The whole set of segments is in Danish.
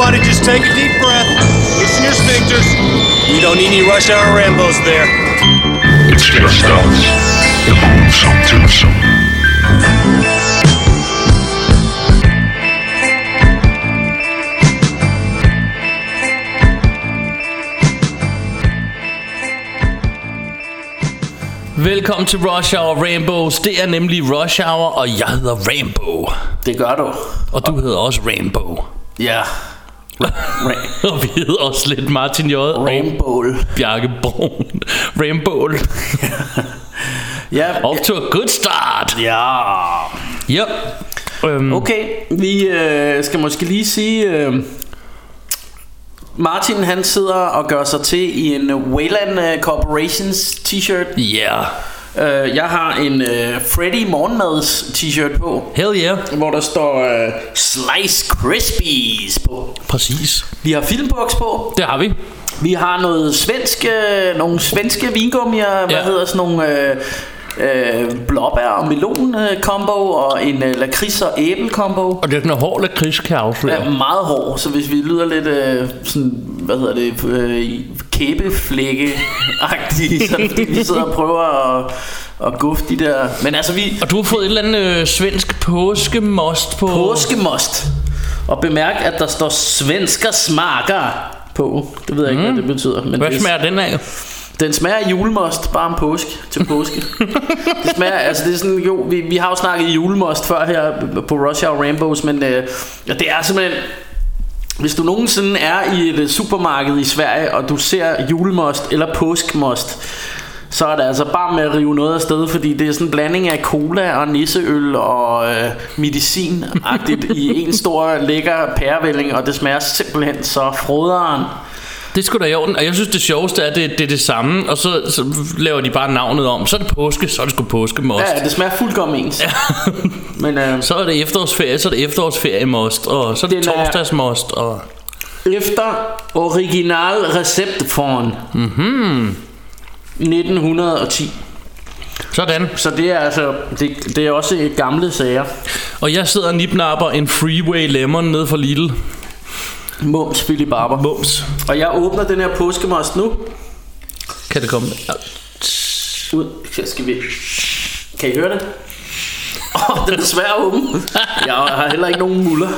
Everybody just take a deep breath. Loosen your sphincters. We don't need any rush hour Rambos there. It's just us. The Boomsome Twosome. Velkommen til Rush Hour Rainbows. Det er nemlig Rush Hour, og jeg hedder Rainbow. Det gør du. Og du hedder også Rainbow. Ja. Og vi hedder også lidt Martin J. Rainbow. Bjarke Brun. Rainbow. Ja. Off to a good start. Ja. Yep. Øhm, Okay, vi øh, skal måske lige sige... Øh, Martin han sidder og gør sig til i en Wayland øh, Corporations t-shirt. Yeah. Øh, jeg har en øh, Freddy Morgenmads t-shirt på, Hell yeah. hvor der står øh, Slice Krispies på. Præcis. Vi har filmboks på. Det har vi. Vi har noget svenske, nogle svenske vingummier, hvad Ja. hedder sådan nogle øh, øh, blåbær og melon øh, combo og en øh, lakrids og æble combo. Og det er den hård lakrids, kan jeg afsløre. er meget hård, så hvis vi lyder lidt øh, sådan, hvad hedder det, øh, kæbeflække-agtige, så fordi vi sidder og prøver at, at guffe de der, men altså vi, Og du har fået et eller andet øh, svensk påskemost på... påskemost, og bemærk at der står svensker smager på, det ved jeg ikke, hvad det betyder, men Hvad det, smager den af? Den smager af julemost, bare om påske til påske. det smager, altså det er sådan, jo, vi, vi har jo snakket julemost før her på Rush Hour Rainbows, men øh, ja, det er simpelthen, hvis du nogensinde er i et øh, supermarked i Sverige, og du ser julemost eller påskmost, så er det altså bare med at rive noget af sted, fordi det er sådan en blanding af cola og nisseøl og øh, medicin i en stor lækker pærevælling, og det smager simpelthen så froderen. Det skulle da i orden. Og jeg synes, det sjoveste er, at det, det er det samme. Og så, så laver de bare navnet om. Så er det påske, så er det sgu påskemost. Ja, det smager fuldkommen ens. Men øh, Så er det efterårsferie, så er det efterårsferiemost, og så er det torsdagsmost, og... efter original receptform mm-hmm. 1910. Sådan. Så det er altså det, det er også gamle sager. Og jeg sidder og nipnapper en Freeway Lemon ned for Lidl. Mums Billy Barber. Mums. Og jeg åbner den her påskemost nu. Kan det komme? Ud. Skal vi... Kan I høre det? Åh, oh, den er svær at åbne. Jeg har heller ikke nogen muller.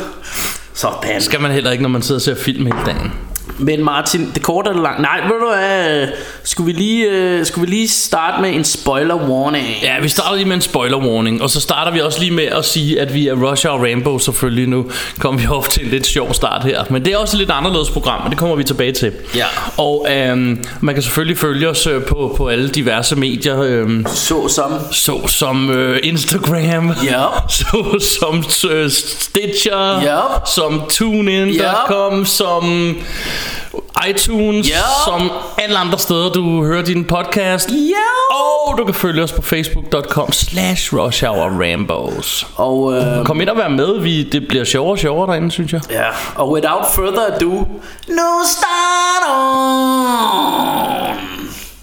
Sådan. Skal man heller ikke, når man sidder og ser film hele dagen. Men Martin, det korte eller langt. Nej, ved du hvad? Skulle vi lige, øh, skulle vi lige starte med en spoiler warning? Ja, vi starter lige med en spoiler warning, og så starter vi også lige med at sige, at vi er Rush Hour Rainbow selvfølgelig nu. Kommer vi ofte til en lidt sjov start her, men det er også et lidt anderledes program, men det kommer vi tilbage til. Ja. Og øhm, man kan selvfølgelig følge os øh, på, på alle diverse medier, øhm, Så som så som øh, Instagram, Ja. så som øh, Stitcher, Ja. som TuneIn.com, som iTunes, Ja. som alle andre steder, du hører din podcast. Ja. Og du kan følge os på facebook.com slash Rush Hour Rambos. Og, øh, Kom ind og vær med, vi, det bliver sjovere og sjovere derinde, synes jeg. ja. og without further ado, nu start on!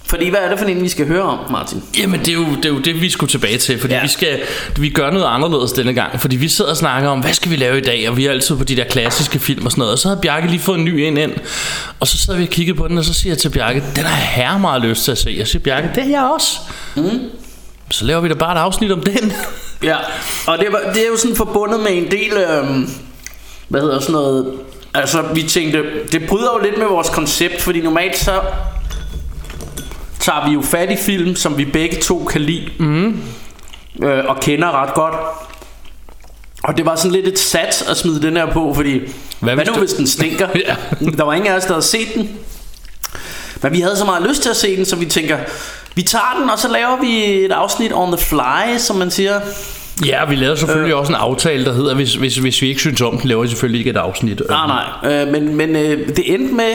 Fordi hvad er det for en, vi skal høre om, Martin? Jamen det er, jo, det er jo det vi skulle tilbage til Fordi Ja. vi skal Vi gør noget anderledes denne gang. Fordi vi sidder og snakker om Hvad skal vi lave i dag? Og vi er altid på de der klassiske film og sådan noget. Og så havde Bjarke lige fået en ny ind ind. Og så sad vi og kiggede på den Og så siger jeg til Bjarke Den har herre meget lyst til at se. Jeg siger Bjarke Det er jeg også. Mm. Så laver vi da bare et afsnit om den. Ja, og det, var, det er jo sådan forbundet med en del, øhm, hvad hedder sådan noget, altså vi tænkte, det bryder jo lidt med vores koncept, fordi normalt så tager vi jo fat i film, som vi begge to kan lide, mm. øh, og kender ret godt. Og det var sådan lidt et sats at smide den her på, fordi hvad, Hvad nu du- hvis den stinker? Ja. Der var ingen af os, der havde set den. Men vi havde så meget lyst til at se den, så vi tænker, vi tager den, og så laver vi et afsnit on the fly, som man siger. Ja, vi lavede selvfølgelig øh. også en aftale Der hedder hvis, hvis, hvis vi ikke synes om den Laver vi selvfølgelig ikke et afsnit Nej, nej. Øh, men men øh, det endte med,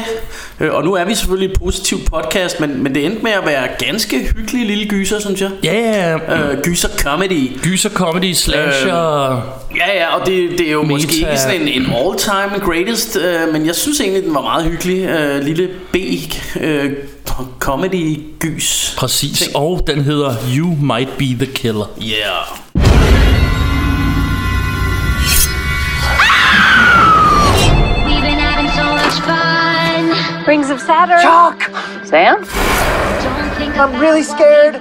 øh, og nu er vi selvfølgelig et positivt podcast, men, men det endte med at være ganske hyggelig lille gyser, synes jeg. Ja, ja, ja. Øh, gyser comedy. Gyser, comedy, slasher øh. Ja, ja, og det, det er jo Meta. måske ikke sådan en, en all-time greatest, øh, men jeg synes egentlig, den var meget hyggelig. Øh, lille B øh, comedy gys. Præcis Ting. Og den hedder You Might Be The Killer Yeah. Rings of Saturn. Chuck! Sam? I'm really scared.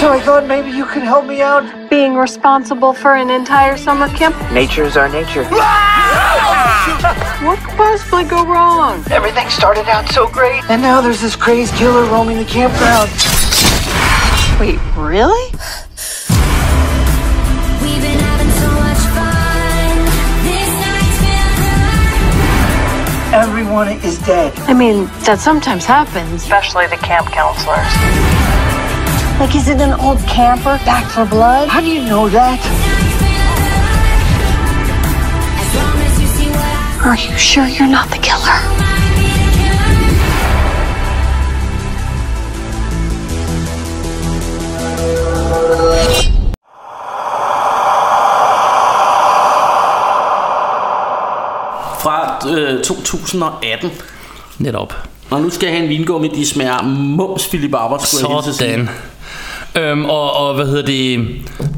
So I thought maybe you could help me out. Being responsible for an entire summer camp? Nature's our nature. What could possibly go wrong? Everything started out so great. And now there's this crazed killer roaming the campground. Wait, really? Been Everyone is dead. I mean, that sometimes happens. Especially the camp counselors. Like, is it an old camper back for blood? How do you know that? As long as you see what I Are you sure you're not the killer? Øh, 2018. Netop. Og nu skal jeg have en vingummi, de smager mums Philip Arbor, skulle. Sådan. Øhm, og, og hvad hedder det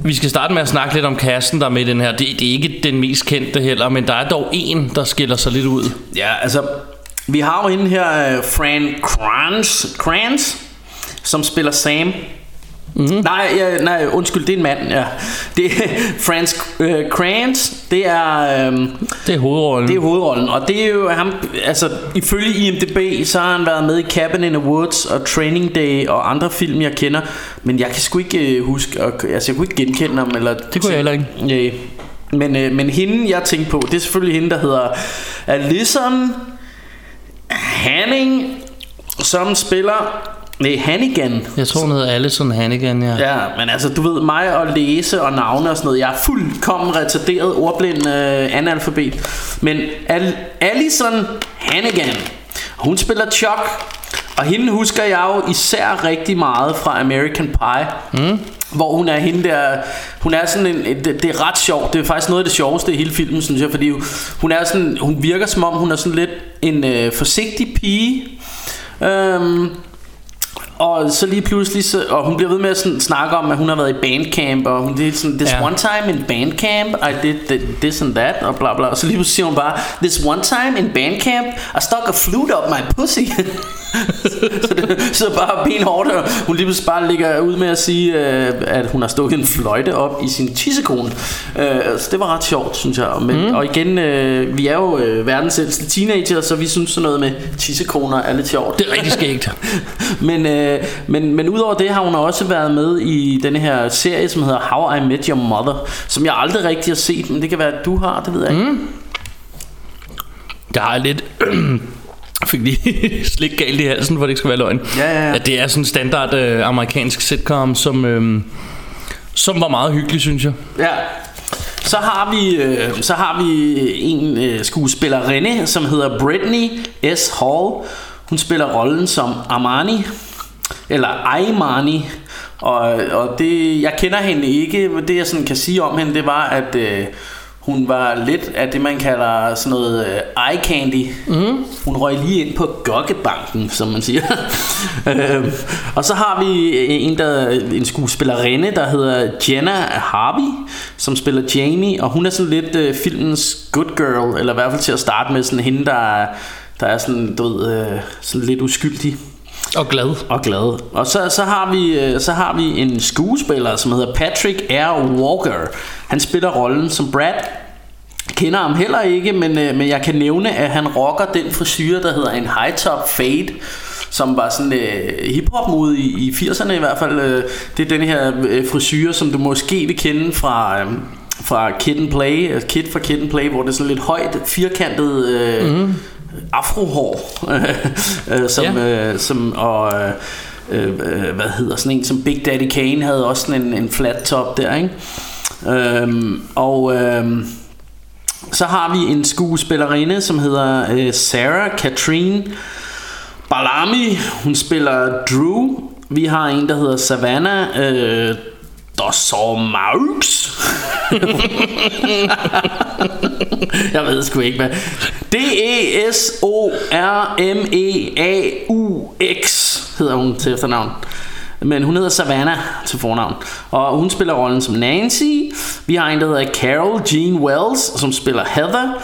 Vi skal starte med at snakke lidt om kassen der er med i den her det, det er ikke den mest kendte heller Men der er dog en der skiller sig lidt ud Ja, altså, vi har jo hende her, øh, Fran Kranz, Kranz som spiller Sam. Mm-hmm. Nej, ja, nej, undskyld, det er en mand, ja. Det er Frans øh, Kranz, det er... Øh, Det er hovedrollen Det er hovedrollen, og det er jo ham, altså ifølge IMDb, så har han været med i Cabin in the Woods og Training Day og andre film, jeg kender, men jeg kan sgu ikke øh, huske, og, altså jeg kunne ikke genkende ham. Eller, Det kunne jeg heller ikke Ja, men, øh, men hende, jeg tænkte på, det er selvfølgelig hende, der hedder Alison Hanning, som spiller... Nej, Hannigan. Jeg tror hun hedder Alison Hannigan ja. Ja, men altså, du ved, mig og læse og navne og sådan noget, jeg er fuldkommen retarderet, ordblind, øh, analfabet. Men Al- Alison Hannigan, hun spiller Chuck, og hende husker jeg jo især rigtig meget fra American Pie. Mm. Hvor hun er hende der Hun er sådan en det, det er ret sjovt Det er faktisk noget af det sjoveste i hele filmen synes jeg Fordi hun er sådan Hun virker som om hun er sådan lidt En øh, forsigtig pige øhm, og så lige pludselig så, Og hun bliver ved med at sådan, snakke om At hun har været i bandcamp Og hun det er sådan This Ja. one time in bandcamp I did th- this and that Og bla bla. Og så lige pludselig siger hun bare This one time in bandcamp I stuck a flute up my pussy. Så det sidder bare benhårdt Og hun lige pludselig bare ligger ud med at sige øh, At hun har stukket en fløjte op I sin tissekone. Øh, Så det var ret sjovt synes jeg. Men, mm. Og igen øh, Vi er jo øh, verdens ældste teenager Så vi synes sådan noget med tissekoner er lidt sjovt. Det er rigtig skægt. Men, øh, men, men udover det har hun også været med i denne her serie, som hedder How I Met Your Mother, som jeg aldrig rigtig har set, men det kan være, at du har, det ved jeg ikke. Mm. Jeg har lidt fik lige slik galt i halsen, for det ikke skal være løgn. Ja, ja, ja. At det er sådan en standard øh, amerikansk sitcom, som, øh, som var meget hyggelig, synes jeg. Ja. Så har vi, øh, så har vi en øh, skuespillerinde, som hedder Brittany S. Hall. Hun spiller rollen som Armani, eller Aimani. Og, og det, jeg kender hende ikke, men det jeg sådan kan sige om hende, det var, at øh, hun var lidt af det, man kalder sådan noget øh, eye candy. Mm. Hun røg lige ind på gokkebanken, som man siger. øhm, og så har vi en, der, en skuespillerinde, der hedder Jenna Harvey, som spiller Jamie, og hun er sådan lidt øh, filmens good girl, eller i hvert fald til at starte med sådan hende, der, der er sådan, du ved, øh, sådan lidt uskyldig Og glad. og glad. Og så, så, har vi, øh, så har vi en skuespiller, som hedder Patrick R. Walker. Han spiller rollen som Brad. Kender ham heller ikke, men, øh, men jeg kan nævne, at han rocker den frisyr, der hedder en high top fade som var sådan øh, hiphop mode i, i 80'erne i hvert fald. Øh, det er den her øh, frisyr, som du måske vil kende fra... Øh, fra Kid and Play, øh, Kid fra Kid and Play, hvor det er sådan lidt højt, firkantet øh, mm. Afrohår, øh, som, Ja. øh, som og øh, øh, hvad hedder sådan en som Big Daddy Kane havde også sådan en, en flat top der, ikke? Øhm, og øhm, så har vi en skuespillerinde, som hedder øh, Sarah Katrine Balami. Hun spiller Drew. Vi har en, der hedder Savannah øh, Dossormaux. Jeg ved sgu ikke hvad. D-E-S-O-R-M-E-A-U-X Hedder hun til efternavn. Men hun hedder Savannah til fornavn. Og hun spiller rollen som Nancy. Vi har en der hedder Carol Jean Wells Som spiller Heather.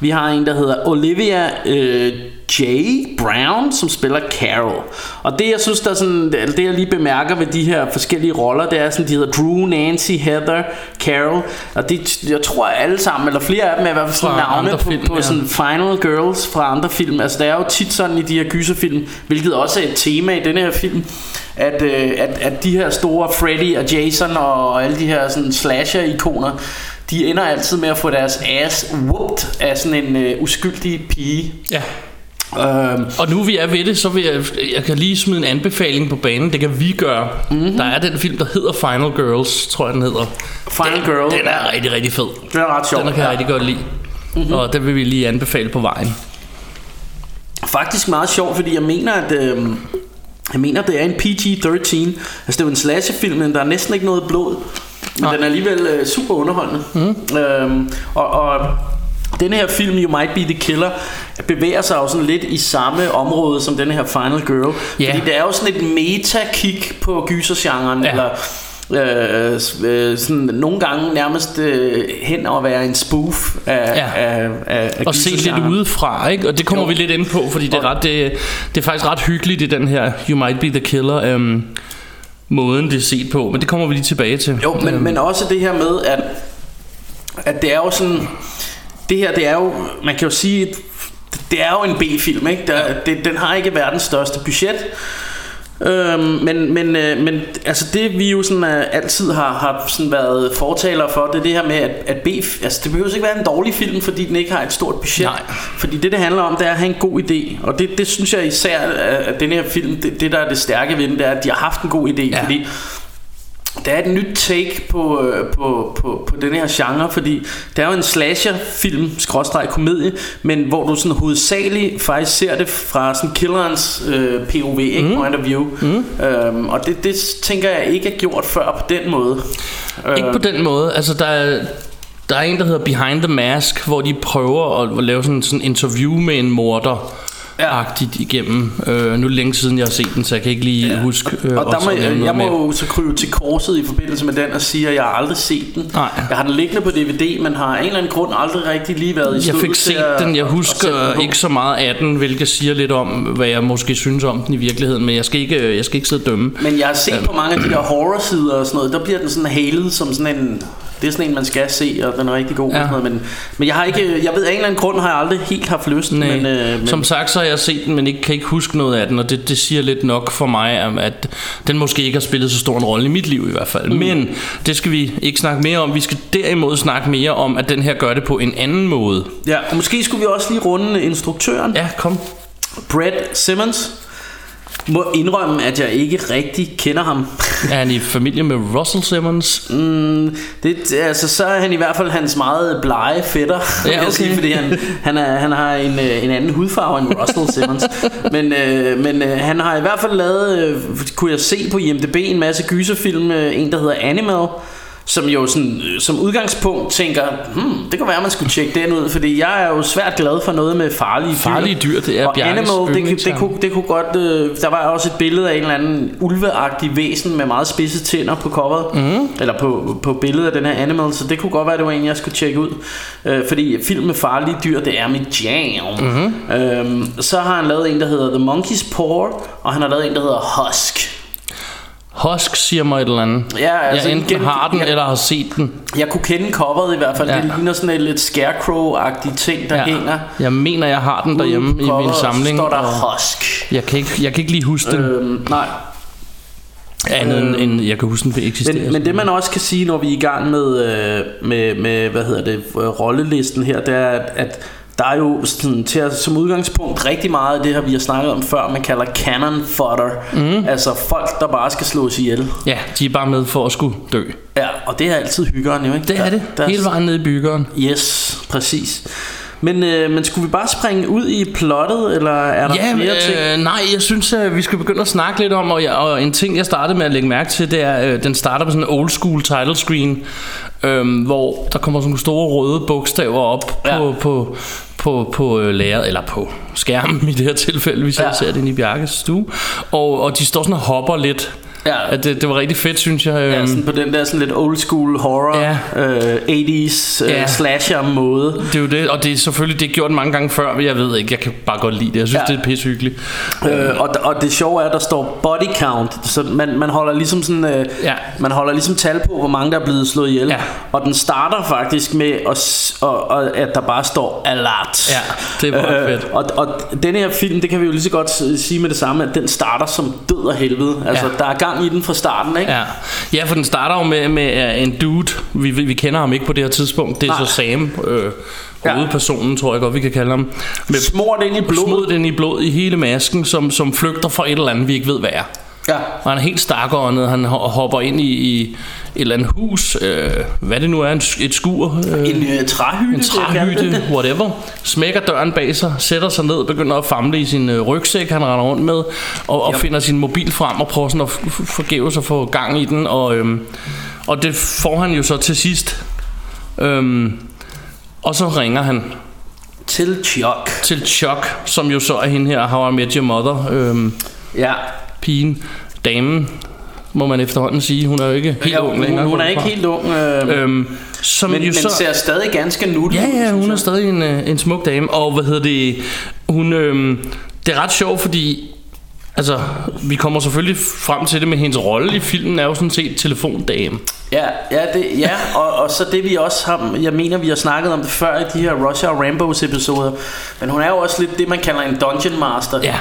Vi har en der hedder Olivia øh, Jay Brown, som spiller Carol. Og det jeg synes der er sådan, det jeg lige bemærker ved de her forskellige roller, det er sådan, de hedder Drew, Nancy, Heather, Carol. Og det, jeg tror alle sammen, eller flere af dem er i hvert fald sådan navne på, film, på ja. sådan Final Girls fra andre film. Altså der er jo tit sådan i de her gyserfilm, hvilket også er et tema i denne her film, at, øh, at, at de her store Freddy og Jason og alle de her sådan slasher-ikoner, de ender altid med at få deres ass whooped af sådan en øh, uskyldig pige. Ja. Øhm, Og nu vi er ved det, så vil jeg, jeg kan lige smide en anbefaling på banen. Det kan vi gøre. Mm-hmm. Der er den film, der hedder Final Girls, tror jeg den hedder. Final den, Girl. Den er rigtig, rigtig fed. Den er ret sjov. Den kan jeg rigtig godt lide. Mm-hmm. Og den vil vi lige anbefale på vejen. Faktisk meget sjov, fordi jeg mener, at... Øh, jeg mener, det er en PG-13. Altså, det er jo en slasherfilm, men der er næsten ikke noget blod. Men Nej. den er alligevel øh, super underholdende. Mm. Øhm, og, og denne her film, You Might Be The Killer, bevæger sig jo sådan lidt i samme område som denne her Final Girl. Ja. Fordi det er jo sådan et meta-kick på gysergenren, Ja. eller... Øh, øh, sådan nogle gange nærmest øh, hen at være en spoof af, Ja. af, af, af Og se lidt udefra, ikke? Og det kommer Jo. vi lidt ind på, fordi det er, ret, det, det er faktisk ret hyggeligt i den her You Might Be The Killer øhm, måden det er set på. Men det kommer vi lige tilbage til. Jo, men, Øhm, men også det her med, at, at det er jo sådan... Det her, det er jo... Man kan jo sige... Det er jo en B-film, ikke? Der, det, den har ikke verdens største budget. Øhm, men, men, øh, men altså det vi jo sådan, uh, altid har, har sådan været fortalere for Det er det her med at, at B Altså det behøver ikke være en dårlig film Fordi den ikke har et stort budget Nej. Fordi det det handler om Det er at have en god idé Og det, det synes jeg især at den her film det, det der er det stærke ved den Det er at de har haft en god idé Ja. Fordi der er et nyt take på, øh, på, på, på den her genre, fordi det er jo en slasher-film, skråstreg komedie, men hvor du sådan hovedsageligt faktisk ser det fra sådan killerens øh, POV, ikke? Mhm. point of view. Mm. Øhm, og det, det tænker jeg ikke er gjort før på den måde. Ikke på den måde. Altså, der er, der er en, der hedder Behind the Mask, hvor de prøver at, lave sådan en interview med en morder. Agtigt igennem. Øh, nu er det længe siden, jeg har set den, så jeg kan ikke lige ja. huske. Øh, Og der må, jeg, jeg må jo så krybe til korset i forbindelse med den og sige, at jeg har aldrig set den. Nej. Jeg har den liggende på DVD, men har af en eller anden grund aldrig rigtig lige været i Jeg stødet fik set at- den, jeg husker den ikke så meget af den, hvilket siger lidt om, hvad jeg måske synes om den i virkeligheden, men jeg skal ikke, jeg skal ikke sidde og dømme. Men jeg har set på mange af de der horror-sider og sådan noget, der bliver den sådan halet som sådan en... Det er sådan en, man skal se, og den er rigtig god. Ja. Og sådan noget, men, men jeg har ikke... Jeg ved af en eller anden grund, har jeg aldrig helt haft lyst. Nej. Men, øh, men, Som sagt, så har jeg set den, men ikke, kan ikke huske noget af den, og det, det siger lidt nok for mig, at den måske ikke har spillet så stor en rolle i mit liv i hvert fald. Mm. Men det skal vi ikke snakke mere om. Vi skal derimod snakke mere om, at den her gør det på en anden måde. ja, og måske skulle vi også lige runde instruktøren. Ja, kom. Brad Simmons. Må indrømme, at jeg ikke rigtig kender ham. Er han i familie med Russell Simmons? Mm, det, altså, så er han i hvert fald hans meget blege fætter, ja, okay. sige, fordi han, han, er, han har en, øh, en anden hudfarve end Russell Simmons. men øh, men øh, han har i hvert fald lavet, øh, kunne jeg se på IMDb, en masse gyserfilm. Øh, en, der hedder Animal, som jo sådan, øh, som udgangspunkt tænker, hmm, det kunne være, at man skulle tjekke den ud, fordi jeg er jo svært glad for noget med farlige dyr. Farlige dyr, det er Og Bjarkes Animal, det, det, det, kunne, det kunne godt, øh, der var også et billede af en eller anden ulveagtig væsen med meget spidse tænder på coveret, mm. eller på, på billedet af den her Animal, så det kunne godt være, det var en, jeg skulle tjekke ud, øh, fordi film med farlige dyr, det er mit jam. Mm-hmm. Øhm, så har han lavet en, der hedder The Monkey's Paw, og han har lavet en, der hedder Husk. Husk siger mig et eller andet. Ja, altså jeg enten igen- har den, jeg- eller har set den. Jeg kunne kende coveret i hvert fald, Ja. det ligner sådan et lidt scarecrow-agtigt ting, der ja. hænger. Jeg mener, jeg har den derhjemme Ude i min samling. står der Husk. Jeg kan, ikke, jeg kan ikke lige huske den. Øhm, nej, Andet end, end jeg kan huske den, eksisterer. Men, men det man også kan sige, når vi er i gang med, øh, med, med hvad hedder det, rollelisten her, det er, at, at der er jo sådan, til at, som udgangspunkt rigtig meget af det her, vi har snakket om før, man kalder cannon fodder. Mm. Altså folk, der bare skal slås ihjel. Ja, de er bare med for at skulle dø. Ja, og det er altid hyggeren jo, ikke? Det er det. Der, Hele vejen ned i byggeren. Yes, præcis. Men, øh, men skulle vi bare springe ud i plottet, eller er der Ja, flere ting? øh, nej, jeg synes, at vi skal begynde at snakke lidt om, og, jeg, og en ting, jeg startede med at lægge mærke til, det er, øh, den starter på sådan en old school title screen, øh, hvor der kommer sådan nogle store røde bogstaver op Ja. på, på, på, på øh, lærret, eller på skærmen i det her tilfælde, hvis ja. Jeg ser det i Bjarkes stue, og, og de står sådan og hopper lidt, Ja. At det, det var rigtig fedt, synes jeg. Ja, øhm. sådan på den der sådan lidt old school horror, Ja. øh, 80's øh, Ja. slasher måde. Det er jo det, og det er selvfølgelig det er gjort mange gange før, men jeg ved ikke, jeg kan bare godt lide det. Jeg synes, Ja. det er pissehyggeligt. Øh, og, og det sjove er, at der står body count, så man, man holder ligesom sådan, øh, Ja. man holder ligesom tal på, hvor mange der er blevet slået ihjel. Ja. Og den starter faktisk med, at, og, og, at der bare står alert. Ja, det er meget fedt. Og, og denne her film, det kan vi jo lige så godt sige med det samme, at den starter som død og helvede. Altså, Ja. der er gang i den fra starten, ikke? Ja. ja, for den starter jo med, med en dude. Vi, vi, vi kender ham ikke på det her tidspunkt. Det er Nej. så Sam, øh, Ja. hovedpersonen, tror jeg godt, vi kan kalde ham. Med Smurt ind i blod. smod den i blod i hele masken, som, som flygter fra et eller andet, vi ikke ved, hvad er. Ja. Og han er helt stakåndet. Han ho- hopper ind i, i et eller andet hus. Øh, hvad det nu er, en, et skur. Øh, En øh, træhytte. en træhytte, whatever. Smækker døren bag sig, sætter sig ned, begynder at famle i sin øh, rygsæk, han render rundt med, og, og Yep. finder sin mobil frem og prøver sådan at forgæves at få gang i den. Og, øhm, og det får han jo så til sidst. Øhm, og så ringer han Til Chuck. til Chuck, som jo så er hende her, How I Met Your Mother, øhm, Ja. pigen, damen, må man efterhånden sige. Hun er jo ikke helt ja ung hun, længere. hun er går jeg ikke helt ung, øh, Øhm, som men, jo men så... ser stadig ganske nuttig Ja, ud, ja, synes hun er stadig en, øh, en smuk dame. Og hvad hedder det? Hun, øhm, det er ret sjovt, fordi... Altså, vi kommer selvfølgelig frem til det, med hendes rolle i filmen er jo sådan set telefondame. Ja, ja, det, ja og, og så det vi også har, jeg mener vi har snakket om det før i de her Russia og Rambos episoder, men hun er jo også lidt det man kalder en dungeon master. Ja.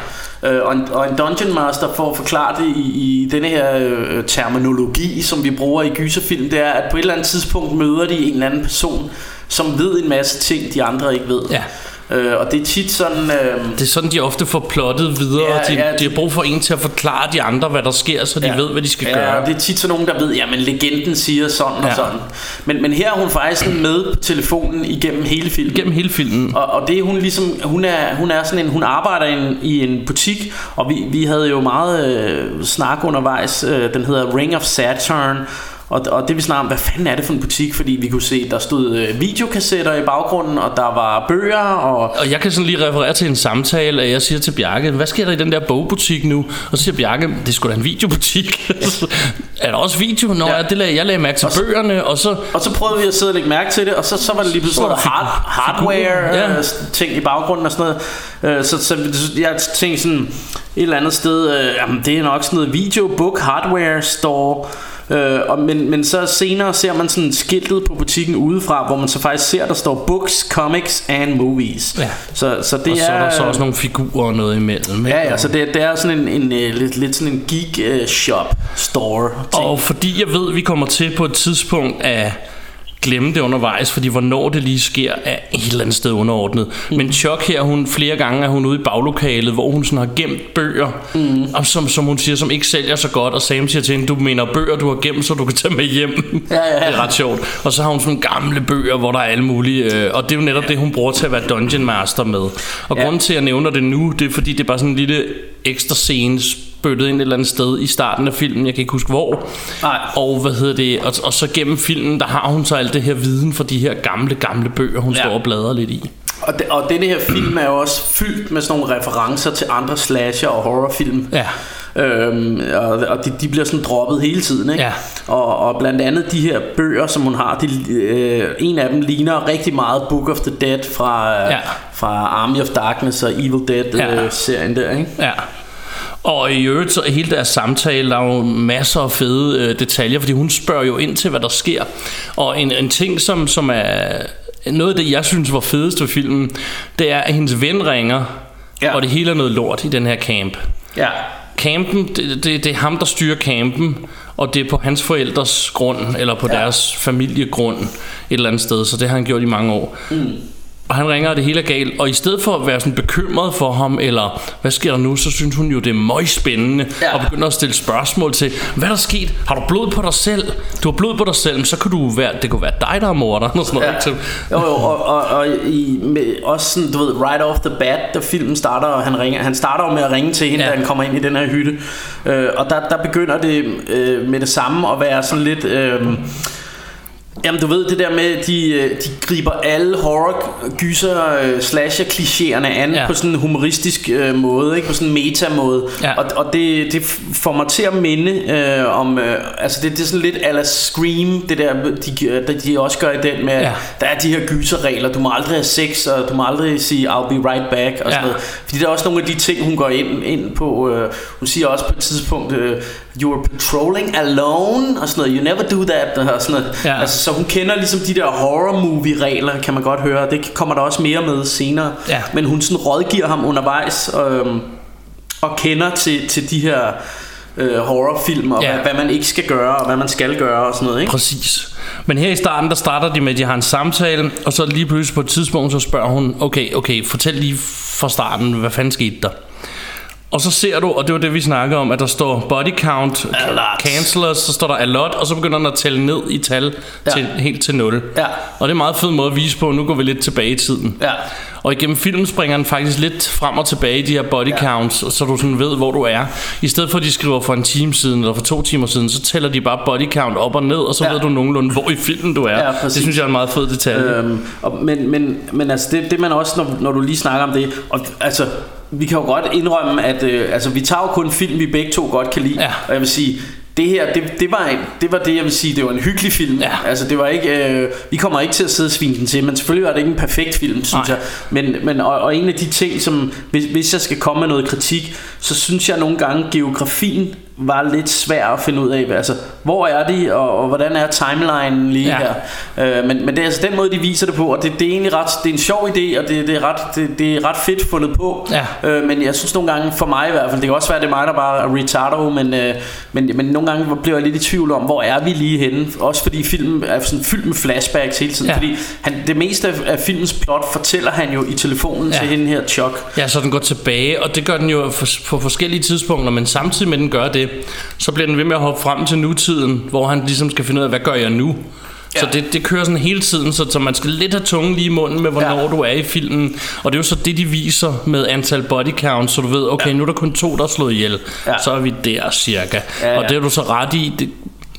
Øh, og, en, og en dungeon master for at forklare det i, i denne her øh, terminologi, som vi bruger i gyserfilm, det er at på et eller andet tidspunkt møder de en eller anden person, som ved en masse ting de andre ikke ved. Ja. Øh, og det er tit sådan øh, Det er sådan, de ofte får plottet videre. Ja, de, ja, de har brug for en til at forklare de andre, hvad der sker, så de Ja. ved, hvad de skal ja, gøre. det er tit sådan nogen, der ved, jamen legenden siger sådan og Ja. sådan. Men, men her er hun faktisk med på telefonen igennem hele filmen. Gennem hele filmen. Og, og det er hun ligesom, hun er, hun er sådan en, hun arbejder i en, i en butik, og vi, vi havde jo meget øh, snak undervejs, øh, den hedder Ring of Saturn, og, og det vi snakker om, hvad fanden er det for en butik, fordi vi kunne se, der stod øh, videokassetter i baggrunden, og der var bøger, og Og jeg kan sådan lige referere til en samtale, at jeg siger til Bjarke, hvad sker der i den der bogbutik nu? Og så siger Bjarke, det er sgu da en videobutik. er der også video? Nå, Ja. ja. det lagde, jeg lagde mærke til Og så- bøgerne, og så... Og så prøvede vi at sidde og lægge mærke til det, og så, så var det lige pludselig noget hard, hardware ja. øh, ting i baggrunden og sådan noget. Øh, så, så jeg tænkte sådan et eller andet sted, øh, jamen det er nok sådan noget video book hardware store. Øh, og, men, men så senere ser man sådan skiltet på butikken udefra, hvor man så faktisk ser, der står books, comics and movies. Ja. Så, så det og så er, er der så også nogle figurer og noget imellem. ikke? Ja, ja, så det, det er sådan en, en, en lidt, lidt sådan en geek uh, shop store ting. Og fordi jeg ved, vi kommer til på et tidspunkt at glemme det undervejs, fordi hvornår det lige sker, er et eller andet sted underordnet. Mm. Men Chuck her, hun flere gange er hun ude i baglokalet, hvor hun sådan har gemt bøger, mm. og som, som hun siger, som ikke sælger så godt, og Sam siger til hende, du mener bøger, du har gemt, så du kan tage med hjem. Ja, ja, det er ret sjovt. Og så har hun sådan gamle bøger, hvor der er alle mulige, øh, og det er jo netop det, hun bruger til at være Dungeon Master med. Og Ja. ja. grunden til, at jeg nævner det nu, det er fordi, det er bare sådan en lille ekstra scene, spyttet ind et eller andet sted i starten af filmen, jeg kan ikke huske hvor. Nej. Og hvad hedder det? Og, og så gennem filmen, der har hun så alt det her viden fra de her gamle, gamle bøger, hun Ja. står og bladrer lidt i. Og, de, og denne her film er jo også fyldt med sådan nogle referencer til andre slasher og horrorfilm. Ja. Øhm, og og de, de bliver sådan droppet hele tiden, ikke? Ja. Og, og blandt andet de her bøger, som hun har, de, øh, en af dem ligner rigtig meget Book of the Dead fra, øh, Ja. fra Army of Darkness og Evil Dead Ja. øh, serien der, ikke? Ja. Og i øvrigt så hele deres samtale, der er jo masser af fede øh, detaljer, fordi hun spørger jo ind til, hvad der sker. Og en, en ting, som, som er noget af det, jeg synes var fedest ved filmen, det er, at hendes ven ringer, Ja. og det hele er noget lort i den her camp. Ja. Campen, det, det, det er ham, der styrer campen, og det er på hans forældres grund, eller på ja. deres familiegrund et eller andet sted, så det har han gjort i mange år. Mm. Og han ringer, og det hele er galt, og i stedet for at være sådan bekymret for ham, eller hvad sker der nu, så synes hun jo, det er møg spændende, Ja. og begynder at stille spørgsmål til, hvad er der sket? Har du blod på dig selv? Du har blod på dig selv, så kan du være, det kunne være dig, der er morderen, og sådan noget. Ja. Jo, jo, og, og, og i, med, også sådan, du ved, right off the bat, da filmen starter, og han ringer, han starter jo med at ringe til hende. Ja. da han kommer ind i den her hytte. Øh, og der, der begynder det øh, med det samme at være sådan lidt... Øh, Jamen du ved det der med De, øh, de griber alle horror gyser øh, slasher klichéerne an Ja. På sådan en humoristisk øh, måde ikke? På sådan en meta måde Ja. Og, og det, det får mig til at minde øh, om øh, Altså det, det er sådan lidt ala Scream Det der de, øh, de, de også gør i den med Ja. Der er de her gyserregler Du må aldrig have sex Og du må aldrig sige I'll be right back og sådan Ja. noget Fordi der er også nogle af de ting hun går ind, ind på øh, Hun siger også på et tidspunkt øh, You are patrolling alone Og sådan noget You never do that Og sådan noget Ja. altså, Så hun kender ligesom de der horror movie regler Kan man godt høre Det kommer der også mere med senere Ja. Men hun sådan rådgiver ham undervejs øhm, Og kender til, til de her øh, horrorfilm Og Ja. hvad, hvad man ikke skal gøre Og hvad man skal gøre og sådan noget ikke? Præcis. Men her i starten, der starter de med, at de har en samtale, og så lige pludselig på et tidspunkt, så spørger hun, okay, okay, fortæl lige fra starten, hvad fanden skete der? Og så ser du, og det var det vi snakkede om, at der står body count, cancellers, så står der a lot, og så begynder den at tælle ned i tal Ja. til, helt til 0. Ja. Og det er en meget fed måde at vise på, nu går vi lidt tilbage i tiden. Ja. Og igennem filmen springer den faktisk lidt frem og tilbage i de her body counts, så du sådan ved, hvor du er. I stedet for at de skriver for en time siden, eller for to timer siden, så tæller de bare body count op og ned, og så Ja. ved du nogenlunde, hvor i filmen du er. Ja, det synes jeg er en meget fed detalje. Øhm, og, men, men, men altså det, det man også når, når du lige snakker om det og, altså vi kan jo godt indrømme at øh, altså vi tager jo kun film vi begge to godt kan lide Ja. og jeg vil sige det her, det, det, var en, det var det, jeg vil sige, det var en hyggelig film. Ja. Altså, det var ikke, øh, vi kommer ikke til at sidde og svine den til, men selvfølgelig var det ikke en perfekt film, synes Nej. jeg. Men, men og, og en af de ting, som, hvis, hvis jeg skal komme med noget kritik, så synes jeg nogle gange, geografien var lidt svær at finde ud af. Altså, hvor er de, og, og hvordan er timelinen lige Ja. her? Øh, men, men det er altså den måde, de viser det på, og det, det er egentlig ret, det er en sjov idé, og det, det, er, ret, det, det er ret fedt fundet på. Ja. Øh, men jeg synes nogle gange, for mig i hvert fald, det kan også være, det er mig, der bare er retardo, men, øh, men, men nogle gange bliver jeg lidt i tvivl om, hvor er vi lige henne? Også fordi filmen er sådan fyldt med flashbacks hele tiden. Ja. Fordi han, det meste af, af filmens plot fortæller han jo i telefonen Ja. til hende her, Chuck. Ja, så den går tilbage, og det gør den jo for, på forskellige tidspunkter, men samtidig med den gør det, så bliver den ved med at hoppe frem til nutiden, hvor han ligesom skal finde ud af, hvad gør jeg nu? Så Ja. det, det kører sådan hele tiden, så, så man skal lidt have tungen lige i munden med, hvornår Ja. du er i filmen. Og det er jo så det, de viser med antal body count, så du ved, okay, nu er der kun to, der er slået ihjel. Ja. Så er vi der cirka. Ja, ja. Og det er du så ret i. Det,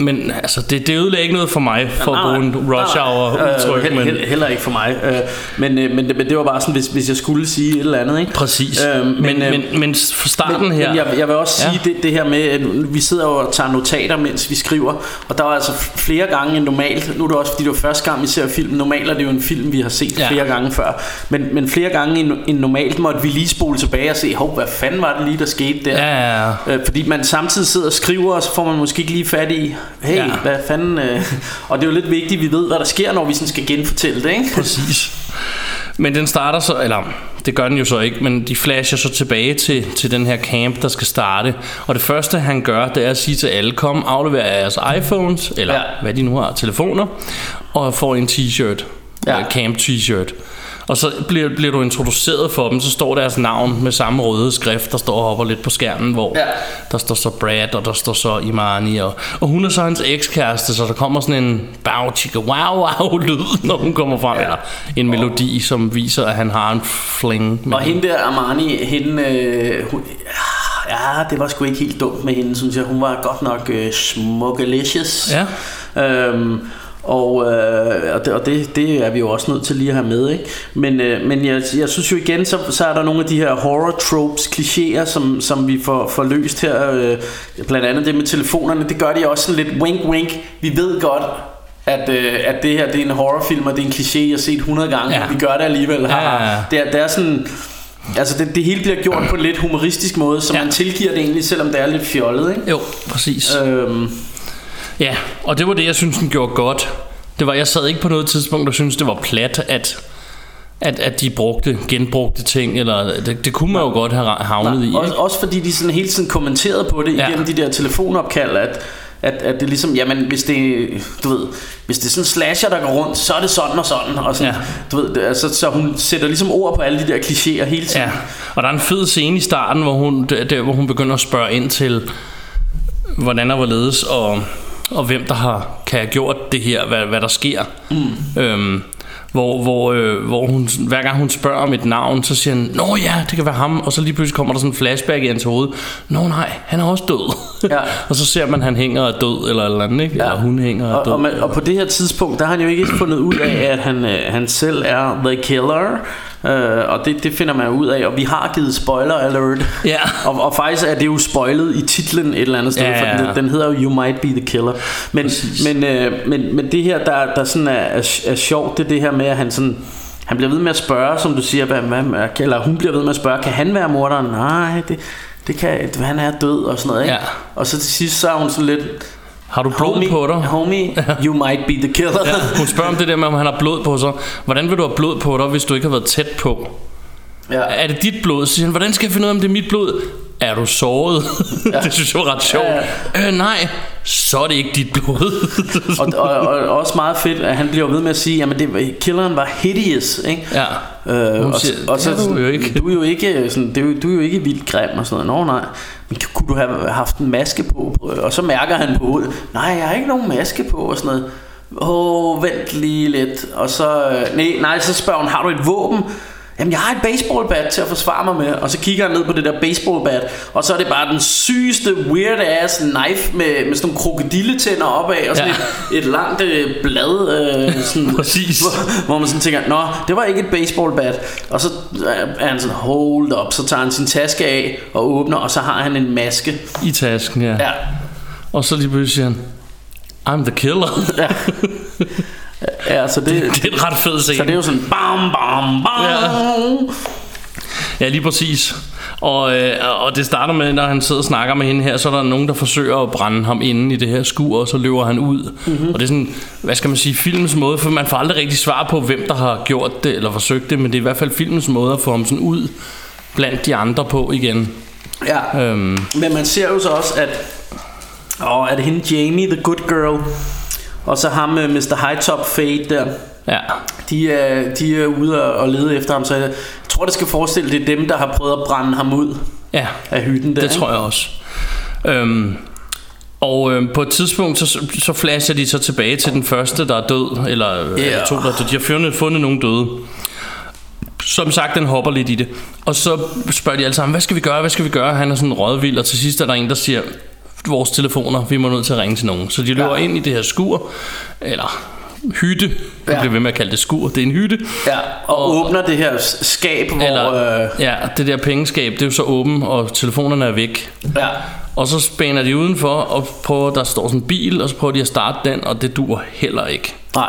men altså, det, det ødelægger ikke noget for mig, for at bruge en rush hour udtryk. Øh, men he, heller ikke for mig. Øh, men, øh, men, det, men det var bare sådan, hvis, hvis jeg skulle sige et eller andet. Ikke? Præcis. Øh, men, men, øh, men, men for starten men, her... Men jeg, jeg vil også Ja. sige det, det her med, at vi sidder og tager notater, mens vi skriver. Og der var altså flere gange end normalt. Nu er det også, fordi det var første gang, vi ser filmen. Normalt er det jo en film, vi har set ja. flere gange før. Men, men flere gange end, end normalt måtte vi lige spole tilbage og se, hov, hvad fanden var det lige, der skete der? Ja, ja, ja. Øh, fordi man samtidig sidder og skriver, og så får man måske ikke lige fat i, hey, Ja. hvad fanden... Øh, og det er jo lidt vigtigt, at vi ved, hvad der sker, når vi sådan skal genfortælle det, ikke? Præcis. Men den starter så, eller det gør den jo så ikke, men de flasher så tilbage til, til den her camp, der skal starte. Og det første han gør, det er at sige til alle, kom aflever jeres iPhones, eller ja. Hvad de nu har, telefoner, og får en t-shirt. Ja. camp t-shirt. Og så bliver, bliver du introduceret for dem, så står deres navn med samme røde skrift, der står og hopper lidt på skærmen, hvor ja. Der står så Brad, og der står så Imani, og, og hun er så hans ekskæreste, så der kommer sådan en bow chicka wow wow lyd, når hun kommer frem, ja. eller en melodi, som viser, at han har en fling. med Og hende der, Armani, hende, øh, hun, ja, det var sgu ikke helt dumt med hende, synes jeg. Hun var godt nok øh, smukkelicious. Ja. Øhm, og, øh, og, det, og det, det er vi jo også nødt til lige at have med ikke? Men, øh, men jeg, jeg synes jo igen Så, så er der nogle af de her horror tropes Klichéer som, som vi får, får løst her øh, Blandt andet det med telefonerne Det gør de også sådan lidt wink wink Vi ved godt at, øh, at det her det er en horrorfilm Og det er en kliché jeg har set 100 gange Ja. Vi gør det alligevel Ja, ja, ja. Det, er, det er sådan Altså det, det hele bliver gjort på en lidt humoristisk måde Så ja. man tilgiver det egentlig Selvom det er lidt fjollet ikke? Jo, præcis. Øhm, Ja, og det var det, jeg synes, den gjorde godt. Det var, jeg sad ikke på noget tidspunkt og synes det var plat, at, at, at de brugte, genbrugte ting, eller det, det kunne man jo godt have havnet i. Også, også fordi de sådan hele tiden kommenterede på det Ja. igennem de der telefonopkald, at, at, at det ligesom, jamen hvis det, du ved, hvis det er sådan slasher, der går rundt, så er det sådan og sådan, og sådan, Ja. du ved, altså, så hun sætter ligesom ord på alle de der klichéer hele tiden. Ja, og der er en fed scene i starten, hvor hun, der, der, hvor hun begynder at spørge ind til, hvordan og hvorledes, og, og hvem der har, kan have gjort det her, hvad, hvad der sker. Mm. Øhm, Hvor, hvor, øh, hvor hun, hver gang hun spørger om et navn, så siger han, Nå ja, det kan være ham. Og så lige pludselig kommer der sådan en flashback i hans hoved. Nå nej, han er også død. Ja. og så ser man, at han hænger og er død, eller eller andet, ikke? Eller hun hænger og og, død. og, man, og på det her tidspunkt, der har han jo ikke fundet ud af, at han, øh, han selv er The Killer. Øh, og det, det finder man ud af, og vi har givet spoiler alert. Ja. Og, og faktisk er det jo spoilet i titlen et eller andet sted, Ja, ja, for ja. den, den hedder jo You Might Be The Killer. Men, men, øh, men, men det her, der, der sådan er, er, er sjovt, det er det her med, at han sådan... Han bliver ved med at spørge, som du siger, hvad, hvad, eller hun bliver ved med at spørge, kan han være morderen? Nej, det, det kan, han er død og sådan noget, ikke? Ja. Og så til sidst, så er hun sådan lidt, Har du blod på dig? Homie, you might be the killer. Ja, hun spørger om det der med, om han har blod på sig. Hvordan vil du have blod på dig, hvis du ikke har været tæt på? ja. Er det dit blod? Så siger han, hvordan skal jeg finde ud af, om det er mit blod? Er du såret? Ja. det synes jeg var ret sjovt. Ja, Øh, nej, så er det ikke dit blod. og, og, og, også meget fedt, at han bliver ved med at sige, jamen det, killeren var hideous, ikke? ja. Øh, og, siger, og så, "Det er du jo ikke." Du er jo ikke, sådan, det er jo, du er jo ikke vildt grim og sådan noget. Nå nej, men kunne du have haft en maske på? Og så mærker han på hovedet, nej, jeg har ikke nogen maske på og sådan noget. Åh, oh, vent lige lidt. Og så, øh, nej, nej, så spørger hun, har du et våben? Jamen, jeg har et baseballbat til at forsvare mig med. Og så kigger han ned på det der baseballbat, og så er det bare den sygeste weird ass knife med, med sådan nogle krokodilletænder opad, og sådan Ja. et, et langt øh, blad. Øh, sådan, Præcis. Hvor, hvor man sådan tænker, nå, det var ikke et baseballbat. Og så er han sådan, hold up, så tager han sin taske af og åbner, og så har han en maske. I tasken, ja. Ja, Og så lige pludselig siger han, I'm the killer. ja. ja så det, det er en ret fed scene. så det er jo sådan, bam, bam, bam. Ja. Ja, lige præcis. Og, øh, og det starter med, når han sidder og snakker med hende her, så er der nogen, der forsøger at brænde ham inde i det her skur, og så løber han ud. Mhm. Mm-hmm. Og det er sådan, hvad skal man sige, filmens måde, for man får aldrig rigtig svar på, hvem der har gjort det, eller forsøgt det, men det er i hvert fald filmens måde at få ham sådan ud blandt de andre på igen. Ja. Øhm, Men man ser jo så også, at er det hende Jamie, the good girl, og så ham med Mr. High Top Fade der. ja, De er, de er ude og lede efter ham, så jeg tror, det skal forestille, det er dem, der har prøvet at brænde ham ud ja, af hytten der. det tror jeg også. Øhm, og øhm, på et tidspunkt, så, så flasher de så tilbage til den første, der er død, eller yeah. eller to, der er døde. De har fundet, fundet nogen døde. Som sagt, den hopper lidt i det. Og så spørger de alle sammen, hvad skal vi gøre, hvad skal vi gøre? Han er sådan rådvild, og til sidst er der en, der siger, vores telefoner, vi må nødt til at ringe til nogen. Så de løber Ja. ind i det her skur, eller hytte. Jeg Ja. bliver ved med at kalde det skur, det er en hytte. Ja, og, Og- åbner det her skab, hvor... Eller, øh, ja, det der pengeskab, det er jo så åben, og telefonerne er væk. ja, Og så spænder de udenfor, og prøver, der står sådan en bil, og så prøver de at starte den, og det dur heller ikke. nej.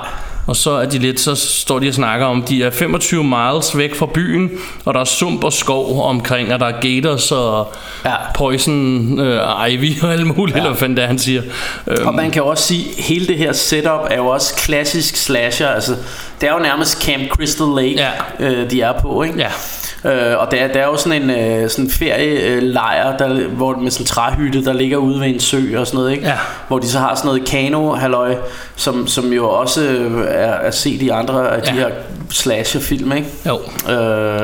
Og så er de lidt, så står de og snakker om, de er 25 miles væk fra byen, og der er sump og skov omkring, og der er gators og Ja. poison øh, ivy og alt muligt, ja. eller hvad det er, han siger. Øhm, Og man kan også sige, at hele det her setup er jo også klassisk slasher. Altså, det er jo nærmest Camp Crystal Lake, Ja. øh, de er på, ikke? ja, Øh, og der, der er jo sådan en øh, sådan ferielejr, der, hvor med sådan en træhytte, der ligger ude ved en sø og sådan noget, ikke? Ja. Hvor de så har sådan noget kano halløj, som, som jo også øh, er, er set i andre af de Ja. her slasher-film, ikke? jo. Øh,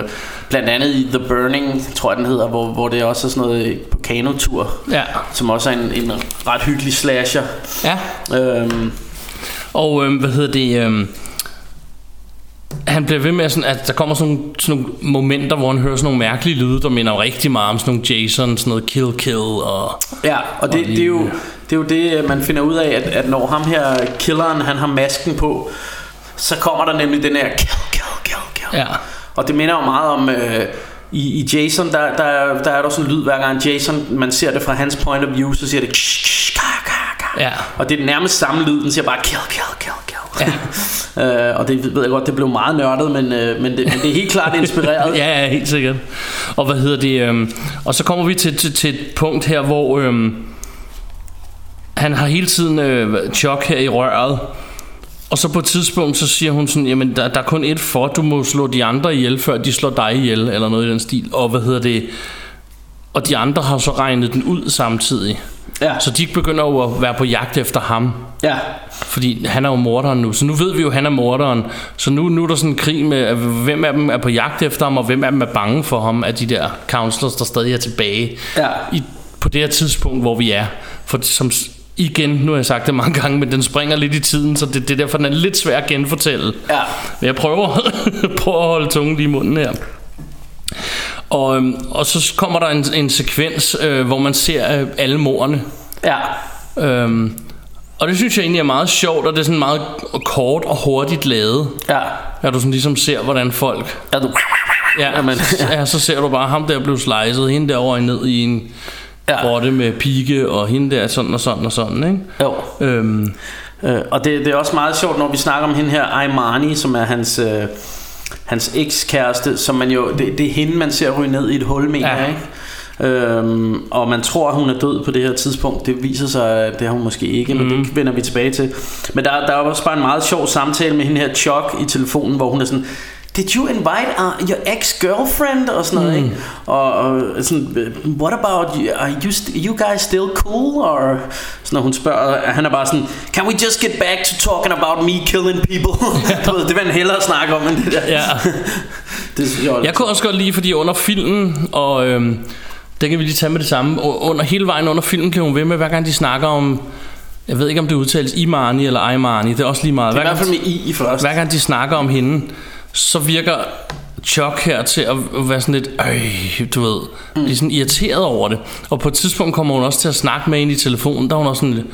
blandt andet i The Burning, tror jeg den hedder, hvor, hvor det også er sådan noget på kanotur, Ja, som også er en, en ret hyggelig slasher. ja. Øhm, Og øh, hvad hedder det... Øh, han bliver ved med sådan, at der kommer sådan nogle, sådan nogle momenter, hvor han hører sådan nogle mærkelige lyde, der minder rigtig meget om sådan nogle Jason, sådan noget kill kill og... ja, og det, det, er jo, det er jo det, man finder ud af, at, at når ham her killeren, han har masken på, så kommer der nemlig den her kill, kill, kill, kill. Ja. Og det minder jo meget om... Øh, i, I Jason, der, der, er- der er der sådan en lyd hver gang Jason, man ser det fra hans point of view, så siger det ksh, ksh, ka, ka, ka. Ja. Og det er den nærmest samme lyd, den siger bare kill, kill, kill, kill. Ja. øh, og det ved jeg godt, det blev meget nørdet, men, øh, men, det, men det er helt klart inspireret. Ja, ja, helt sikkert. Og hvad hedder det? Øhm, og så kommer vi til, til, til et punkt her, hvor øhm, han har hele tiden øh, chok her i røret. Og så på et tidspunkt, så siger hun sådan, jamen der, der er kun et for, du må slå de andre ihjel, før de slår dig ihjel, eller noget i den stil. Og hvad hedder det? Og de andre har så regnet den ud samtidig. Ja. Så de begynder jo at være på jagt efter ham. ja. Fordi han er jo morderen nu. Så nu ved vi jo, at han er morderen. Så nu, nu er der sådan en krig med, hvem af dem er på jagt efter ham, og hvem af dem er bange for ham, af de der counselors, der stadig er tilbage. Ja. I, på det her tidspunkt, hvor vi er. For som, igen, nu har jeg sagt det mange gange, men den springer lidt i tiden, så det, det er derfor, den er lidt svær at genfortælle. Ja. Men jeg prøver, prøver at holde tungen lige i munden her. Og, øhm, og så kommer der en, en sekvens, øh, hvor man ser øh, alle morerne. Ja. Øhm, og det synes jeg egentlig er meget sjovt, og det er sådan meget kort og hurtigt lavet. Ja. At du sådan ligesom ser, hvordan folk... Ja, du... Ja, Jamen, ja. så ser du bare ham der blev slicet, hende derovre ned i en Ja. grotte med pigge, og hende der sådan og sådan og sådan, ikke? Jo. Øhm, Øh, og det, det er også meget sjovt, når vi snakker om hende her, Aimani, som er hans, øh, hans ekskæreste, som man jo, det, det er hende, man ser ryge ned i et hul, mener Ja. ikke? Øhm, og man tror, at hun er død på det her tidspunkt. Det viser sig, at det har hun måske ikke, men Mhm. det vender vi tilbage til. Men der, der er også bare en meget sjov samtale med hende her Chuck i telefonen, hvor hun er sådan, Did you invite uh, your ex-girlfriend? Og sådan noget, ikke? Og, og sådan, what about you? Are you, st- you guys still cool? Or, så når hun spørger, han er bare sådan, Can we just get back to talking about me killing people? du ved, det vil han hellere snakke om, end det der. ja. Det synes jeg, Jeg kunne også godt lide, fordi under filmen, og øhm, det kan vi lige tage med det samme, under hele vejen under filmen kan hun ved med, hver gang de snakker om, jeg ved ikke om det udtales Imani eller Aimani, det er også lige meget. det er i Hver hvert fald med I i først. hver gang de snakker om hende, så virker Chuck her til at være sådan lidt, øh, du ved, Mm. blive sådan irriteret over det. Og på et tidspunkt kommer hun også til at snakke med hende i telefonen, der er hun også sådan lidt,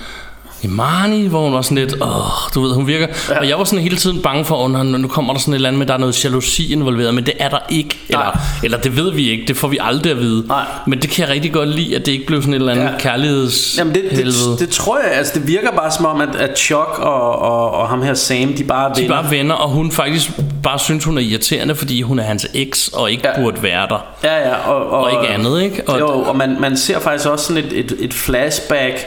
Imani, hvor hun var sådan lidt, åh, du ved, hun virker, ja. og jeg var sådan hele tiden bange for, at nu kommer der sådan et eller andet med, der er noget jalousi involveret, men det er der ikke, eller, Nej. eller det ved vi ikke, det får vi aldrig at vide, Nej. men det kan jeg rigtig godt lide, at det ikke blev sådan et eller andet Ja. kærligheds Jamen det, helvede. det, det tror jeg, altså det virker bare som om, at, at Chuck og, og, og ham her Sam, de bare er de venner. bare venner, og hun faktisk bare synes, hun er irriterende, fordi hun er hans eks, og ikke Ja. burde være der. Ja, ja, og, og, Og ikke andet, ikke? Og, jo, og man, man ser faktisk også sådan et, et, et flashback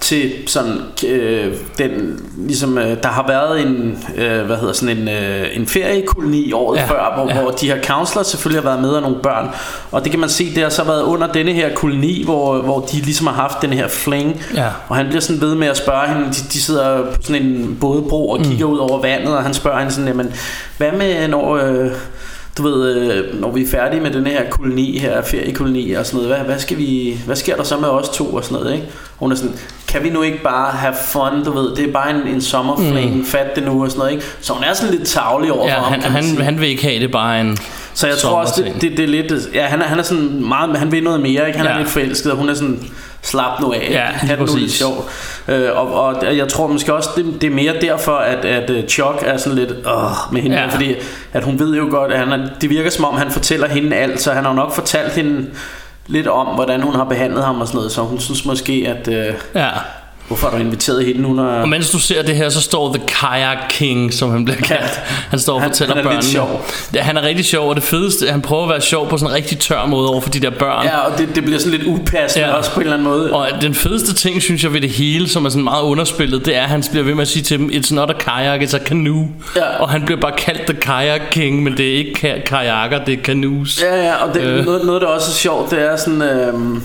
til sådan øh, den ligesom øh, der har været en øh, hvad hedder sådan en øh, en feriekoloni året ja, før hvor, ja. hvor de her counselors selvfølgelig har været med af nogle børn og det kan man se det har så været under denne her koloni hvor, hvor de ligesom har haft den her fling Ja. og han bliver sådan ved med at spørge hende de, de sidder på sådan en bådebro og kigger ud over vandet og han spørger hende sådan jamen hvad med når øh, du ved, øh, når vi er færdige med den her koloni her, feriekoloni og sådan noget, hvad, hvad, skal vi, hvad sker der så med os to og sådan noget, ikke? Hun er sådan, kan vi nu ikke bare have fun, du ved, det er bare en, en sommerfling, mm. fat det nu og sådan noget, ikke? Så hun er sådan lidt tavlig over Ja, for ham, han, han, sige. han vil ikke have det bare en Så jeg tror også, det, det, det er lidt, ja, han er, han er sådan meget, han vil noget mere, ikke? Han ja. er lidt forelsket, og hun er sådan, slap nu af, Ja, det nu lidt sjovt. Øh, og, og jeg tror måske også, det, det er mere derfor, at, at øh, Chuck er sådan lidt åh, med hende. Ja. fordi at hun ved jo godt, at han er, det virker som om, han fortæller hende alt, så han har jo nok fortalt hende lidt om, hvordan hun har behandlet ham og sådan noget, så hun synes måske, at øh, Ja hvorfor har du inviteret hende, hun er... Og mens du ser det her, så står The Kayak King, som han bliver kaldt. Han står og Han- fortæller han er lidt børnene. sjov. Ja, han er rigtig sjov, og det fedeste, han prøver at være sjov på sådan en rigtig tør måde over for de der børn. Ja, og det, det bliver sådan lidt upassende ja. Også på en eller anden måde. Og den fedeste ting, synes jeg, ved det hele, som er sådan meget underspillet, det er, at han bliver ved med at sige til dem, it's not a kayak, it's a canoe. Ja. Og han bliver bare kaldt The Kayak King, men det er ikke ka- kajakker, det er canoes. Ja, ja, og det, øh. Øh. noget, noget, der også er sjovt, det er sådan... Øhm,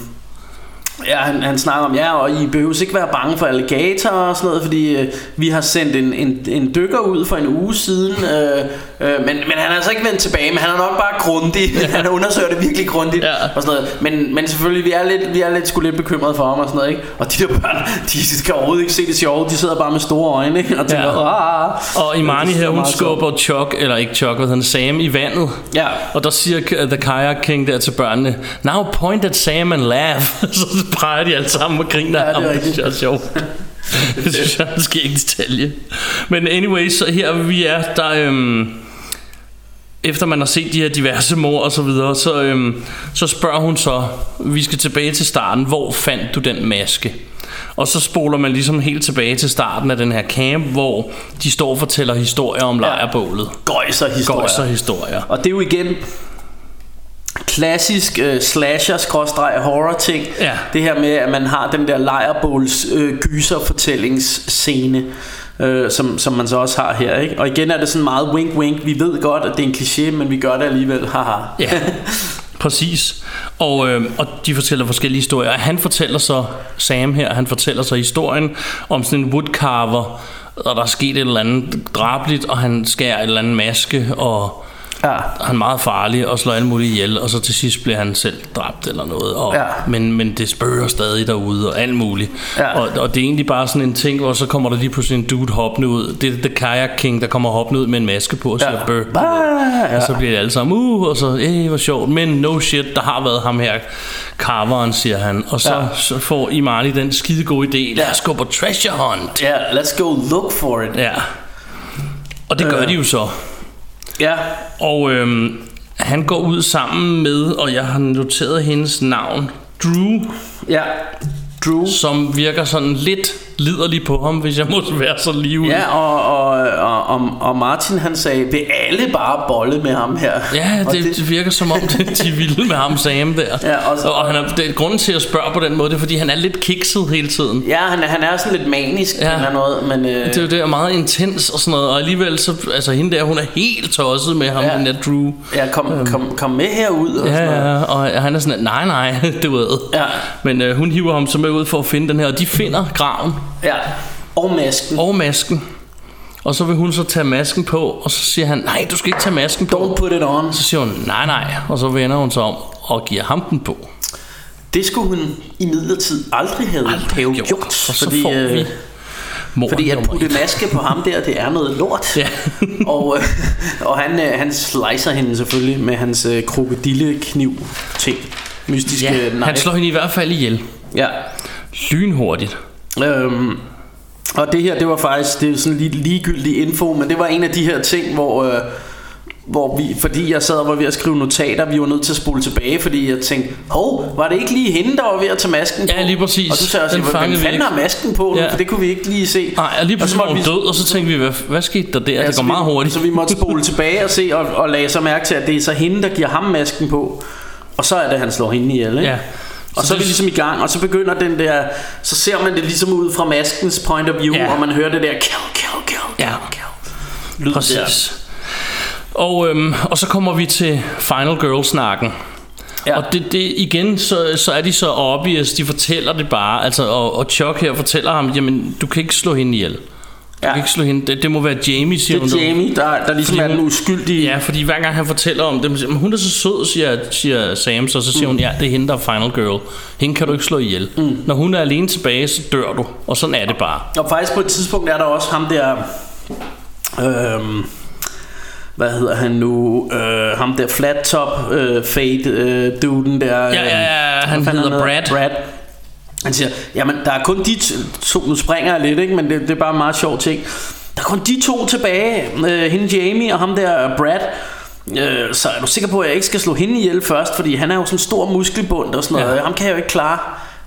Ja, han, han snakker om, ja, og I behøver ikke være bange for alligatorer og sådan noget, fordi øh, vi har sendt en, en, en dykker ud for en uge siden, øh, øh, men, men han er altså ikke vendt tilbage, men han er nok bare grundig. han undersøger det virkelig grundigt Ja. og sådan noget. Men, men selvfølgelig, vi er lidt, vi er lidt, sgu lidt bekymrede for ham og sådan noget, ikke? Og de der børn, de kan overhovedet ikke se det sjove, de sidder bare med store øjne, ikke? Og tænker, Ja. ja. Og Imani Det er her, hun skubber Chuck, eller ikke Chuck, hvad han, Sam i vandet. Ja. Og der siger The Kayak King der til børnene, Now point at Sam and laugh. så peger de alle sammen og griner Ja, det er. Det rigtigt. jeg er sjovt. det synes jeg måske ikke detalje. Men anyway, så her vi er, der... Øhm, efter man har set de her diverse mor og så videre, så, øhm, så spørger hun så, vi skal tilbage til starten, hvor fandt du den maske? Og så spoler man ligesom helt tilbage til starten af den her camp, hvor de står og fortæller historier om lejrbålet. Gøjser historier. Gøjser historier. Og det er jo igen klassisk øh, slasher-horror ting. Ja. Det her med, at man har den der lejrbåls øh, gyser-fortællingsscene. Øh, som, som man så også har her ikke? Og igen er det sådan meget wink-wink Vi ved godt, at det er en kliché Men vi gør det alligevel, haha Ja, præcis. Og, øh, og de fortæller forskellige historier. Og Han fortæller så, Sam her, han fortæller så historien om sådan en woodcarver, og der er sket et eller andet drabligt, og han skærer et eller andet maske, og Ja. han er meget farlig og slår alle mulige ihjel, og så til sidst bliver han selv dræbt eller noget. Og, Ja. men, men det spørger stadig derude og alt muligt. Ja. Og, og det er egentlig bare sådan en ting, hvor så kommer der lige pludselig en dude hoppende ud. Det er The Kayak King, der kommer hoppende ud med en maske på og siger, Ja. bør. Ah, ja. Og så bliver det alle sammen, uh, og så, eh, hvor sjovt. Men no shit, der har været ham her, carveren, siger han. Og så, Ja. så får Imali den skide gode idé, lad os gå på treasure hunt. Ja, let's go look for it. Ja. Og det gør Øh. de jo så. Ja, Og øhm, han går ud sammen med, og jeg har noteret hendes navn, Drew, ja. Drew. som virker sådan lidt liderlig på ham, hvis jeg må være så lige ud. Ja, og, og, og, og, Martin han sagde, vil alle bare bolle med ham her? Ja, Og det, det virker som om, det, de er vilde med ham Sam der. Ja, og så- og han er, det, grunden til at spørge på den måde, det er, fordi han er lidt kikset hele tiden. Ja, han, er- han er sådan lidt manisk Ja. eller noget, men... Øh, Det er jo det, er meget intens og sådan noget, og alligevel så, altså hende der, hun er helt tosset med ham, Ja. den der Drew. ja, kom, kom, kom med herud og Ja, sådan noget. ja, og han er sådan, nej, nej, du ved. Ja. Men øh, hun hiver ham så med ud for at finde den her, og de finder graven Ja, og masken. og masken. Og så vil hun så tage masken på, og så siger han, nej, du skal ikke tage masken på. Don't put it on. Så siger hun, nej, nej, og så vender hun sig om og giver ham den på. Det skulle hun i midlertid aldrig have, have gjort, gjort. Og så fordi, får øh, vi mor fordi at putte maske på ham der, det er noget lort. Ja. og, øh, og han, øh, han slicer hende selvfølgelig med hans øh, krokodillekniv ting. Mystiske ja, knife. han slår hende i hvert fald ihjel. Ja. Lynhurtigt. Øhm, og det her, det var faktisk det er sådan lidt ligegyldig info, men det var en af de her ting, hvor, øh, hvor vi, fordi jeg sad og var ved at skrive notater, vi var nødt til at spole tilbage, fordi jeg tænkte, hov, var det ikke lige hende, der var ved at tage masken Ja, på? lige præcis. Og du sagde også, hvem fangede vi fanden har masken på nu? Ja. For det kunne vi ikke lige se. Nej, og lige Og så pludselig var måtte hun vi- død, og så tænkte vi, hvad, hvad skete der der? Ja, det så går meget hurtigt. Så vi måtte spole tilbage og se, og, og lagde så mærke til, at det er så hende, der giver ham masken på. Og så er det, han slår hende ihjel, ikke? Ja. Og så er vi ligesom i gang, og så begynder den der, så ser man det ligesom ud fra maskens point of view, Ja. og man hører det der kill, kill, kill, Ja. kill. Lyd der. Præcis. Og, øhm, og så kommer vi til Final Girl-snakken. Ja. Og det, det, igen, så, så er de så obvious, de fortæller det bare, altså, og, og Chuck her fortæller ham, jamen, du kan ikke slå hende ihjel. Du Ja. kan ikke slå hende, det, det må være Jamie, siger Det hun. er Jamie, der, der ligesom Fordi er den hun- uskyldige. Ja, fordi hver gang han fortæller om det, siger, "Men hun er så sød, siger, siger Sam, så, så siger hun, ja, det er hende, der er Final Girl. Hende kan du ikke slå ihjel. Mm. Når hun er alene tilbage, så dør du, og sådan er det bare. Og faktisk på et tidspunkt er der også ham der... Øhm, hvad hedder han nu? Øh, ham der flat top øh, fade øh, duden der. Ja, ja, ja, han fanden hedder hedder? Brad. Brad. Han siger, jamen der er kun de to, nu springer jeg lidt, ikke? men det, det er bare en meget sjov ting. Der er kun de to tilbage, øh, hende Jamie og ham der Brad. Øh, så er du sikker på, at jeg ikke skal slå hende ihjel først, fordi han er jo sådan en stor muskelbund og sådan noget. Ja. Ham kan jeg jo ikke klare.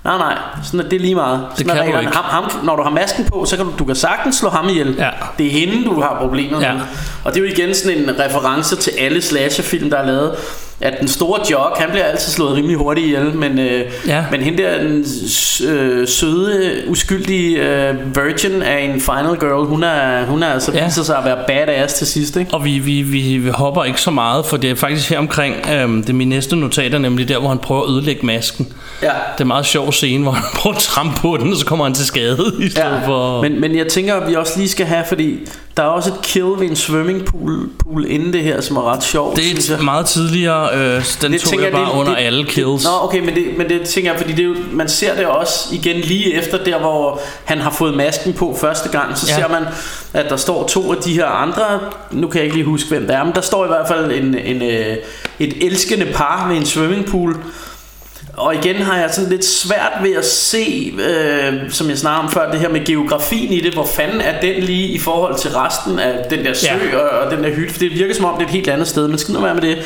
Nej, nej, sådan er det lige meget. Sådan er kan du ikke. Ham, ham, når du har masken på, så kan du, du kan sagtens slå ham ihjel. Ja. Det er hende, du har problemet Ja. med. Og det er jo igen sådan en reference til alle slasherfilm, der er lavet. At den store Jock, han bliver altid slået rimelig hurtigt ihjel, men, øh, Ja. men hende der, den øh, søde, uskyldige øh, virgin af en final girl, hun er, hun er altså Ja. viser sig at være badass til sidst, ikke? Og vi, vi, vi, vi hopper ikke så meget, for det er faktisk her omkring, øhm, det er min næste notater, nemlig der, hvor han prøver at ødelægge masken. Ja. Det er en meget sjov scene, hvor han prøver at trampe på den, og så kommer han til skade i stedet Ja, for... men, men jeg tænker, at vi også lige skal have, fordi der er også et kill ved en swimmingpool pool inden det her, som er ret sjovt. det er meget tidligere, øh, den Det tog jeg bare det- under det- alle kills. Nå, okay, men det, men det tænker jeg, fordi det jo, man ser det også igen lige efter der, hvor han har fået masken på første gang. Så Ja. ser man, at der står to af de her andre, nu kan jeg ikke lige huske, hvem det er, men der står i hvert fald en, en, øh, et elskende par ved en swimmingpool. Og igen har jeg sådan lidt svært ved at se, øh, som jeg snakkede om før, det her med geografien i det. Hvor fanden er den lige i forhold til resten af den der sø Ja. og, og den der hytte? For det virker som om, det er et helt andet sted. Men skal nu være med det.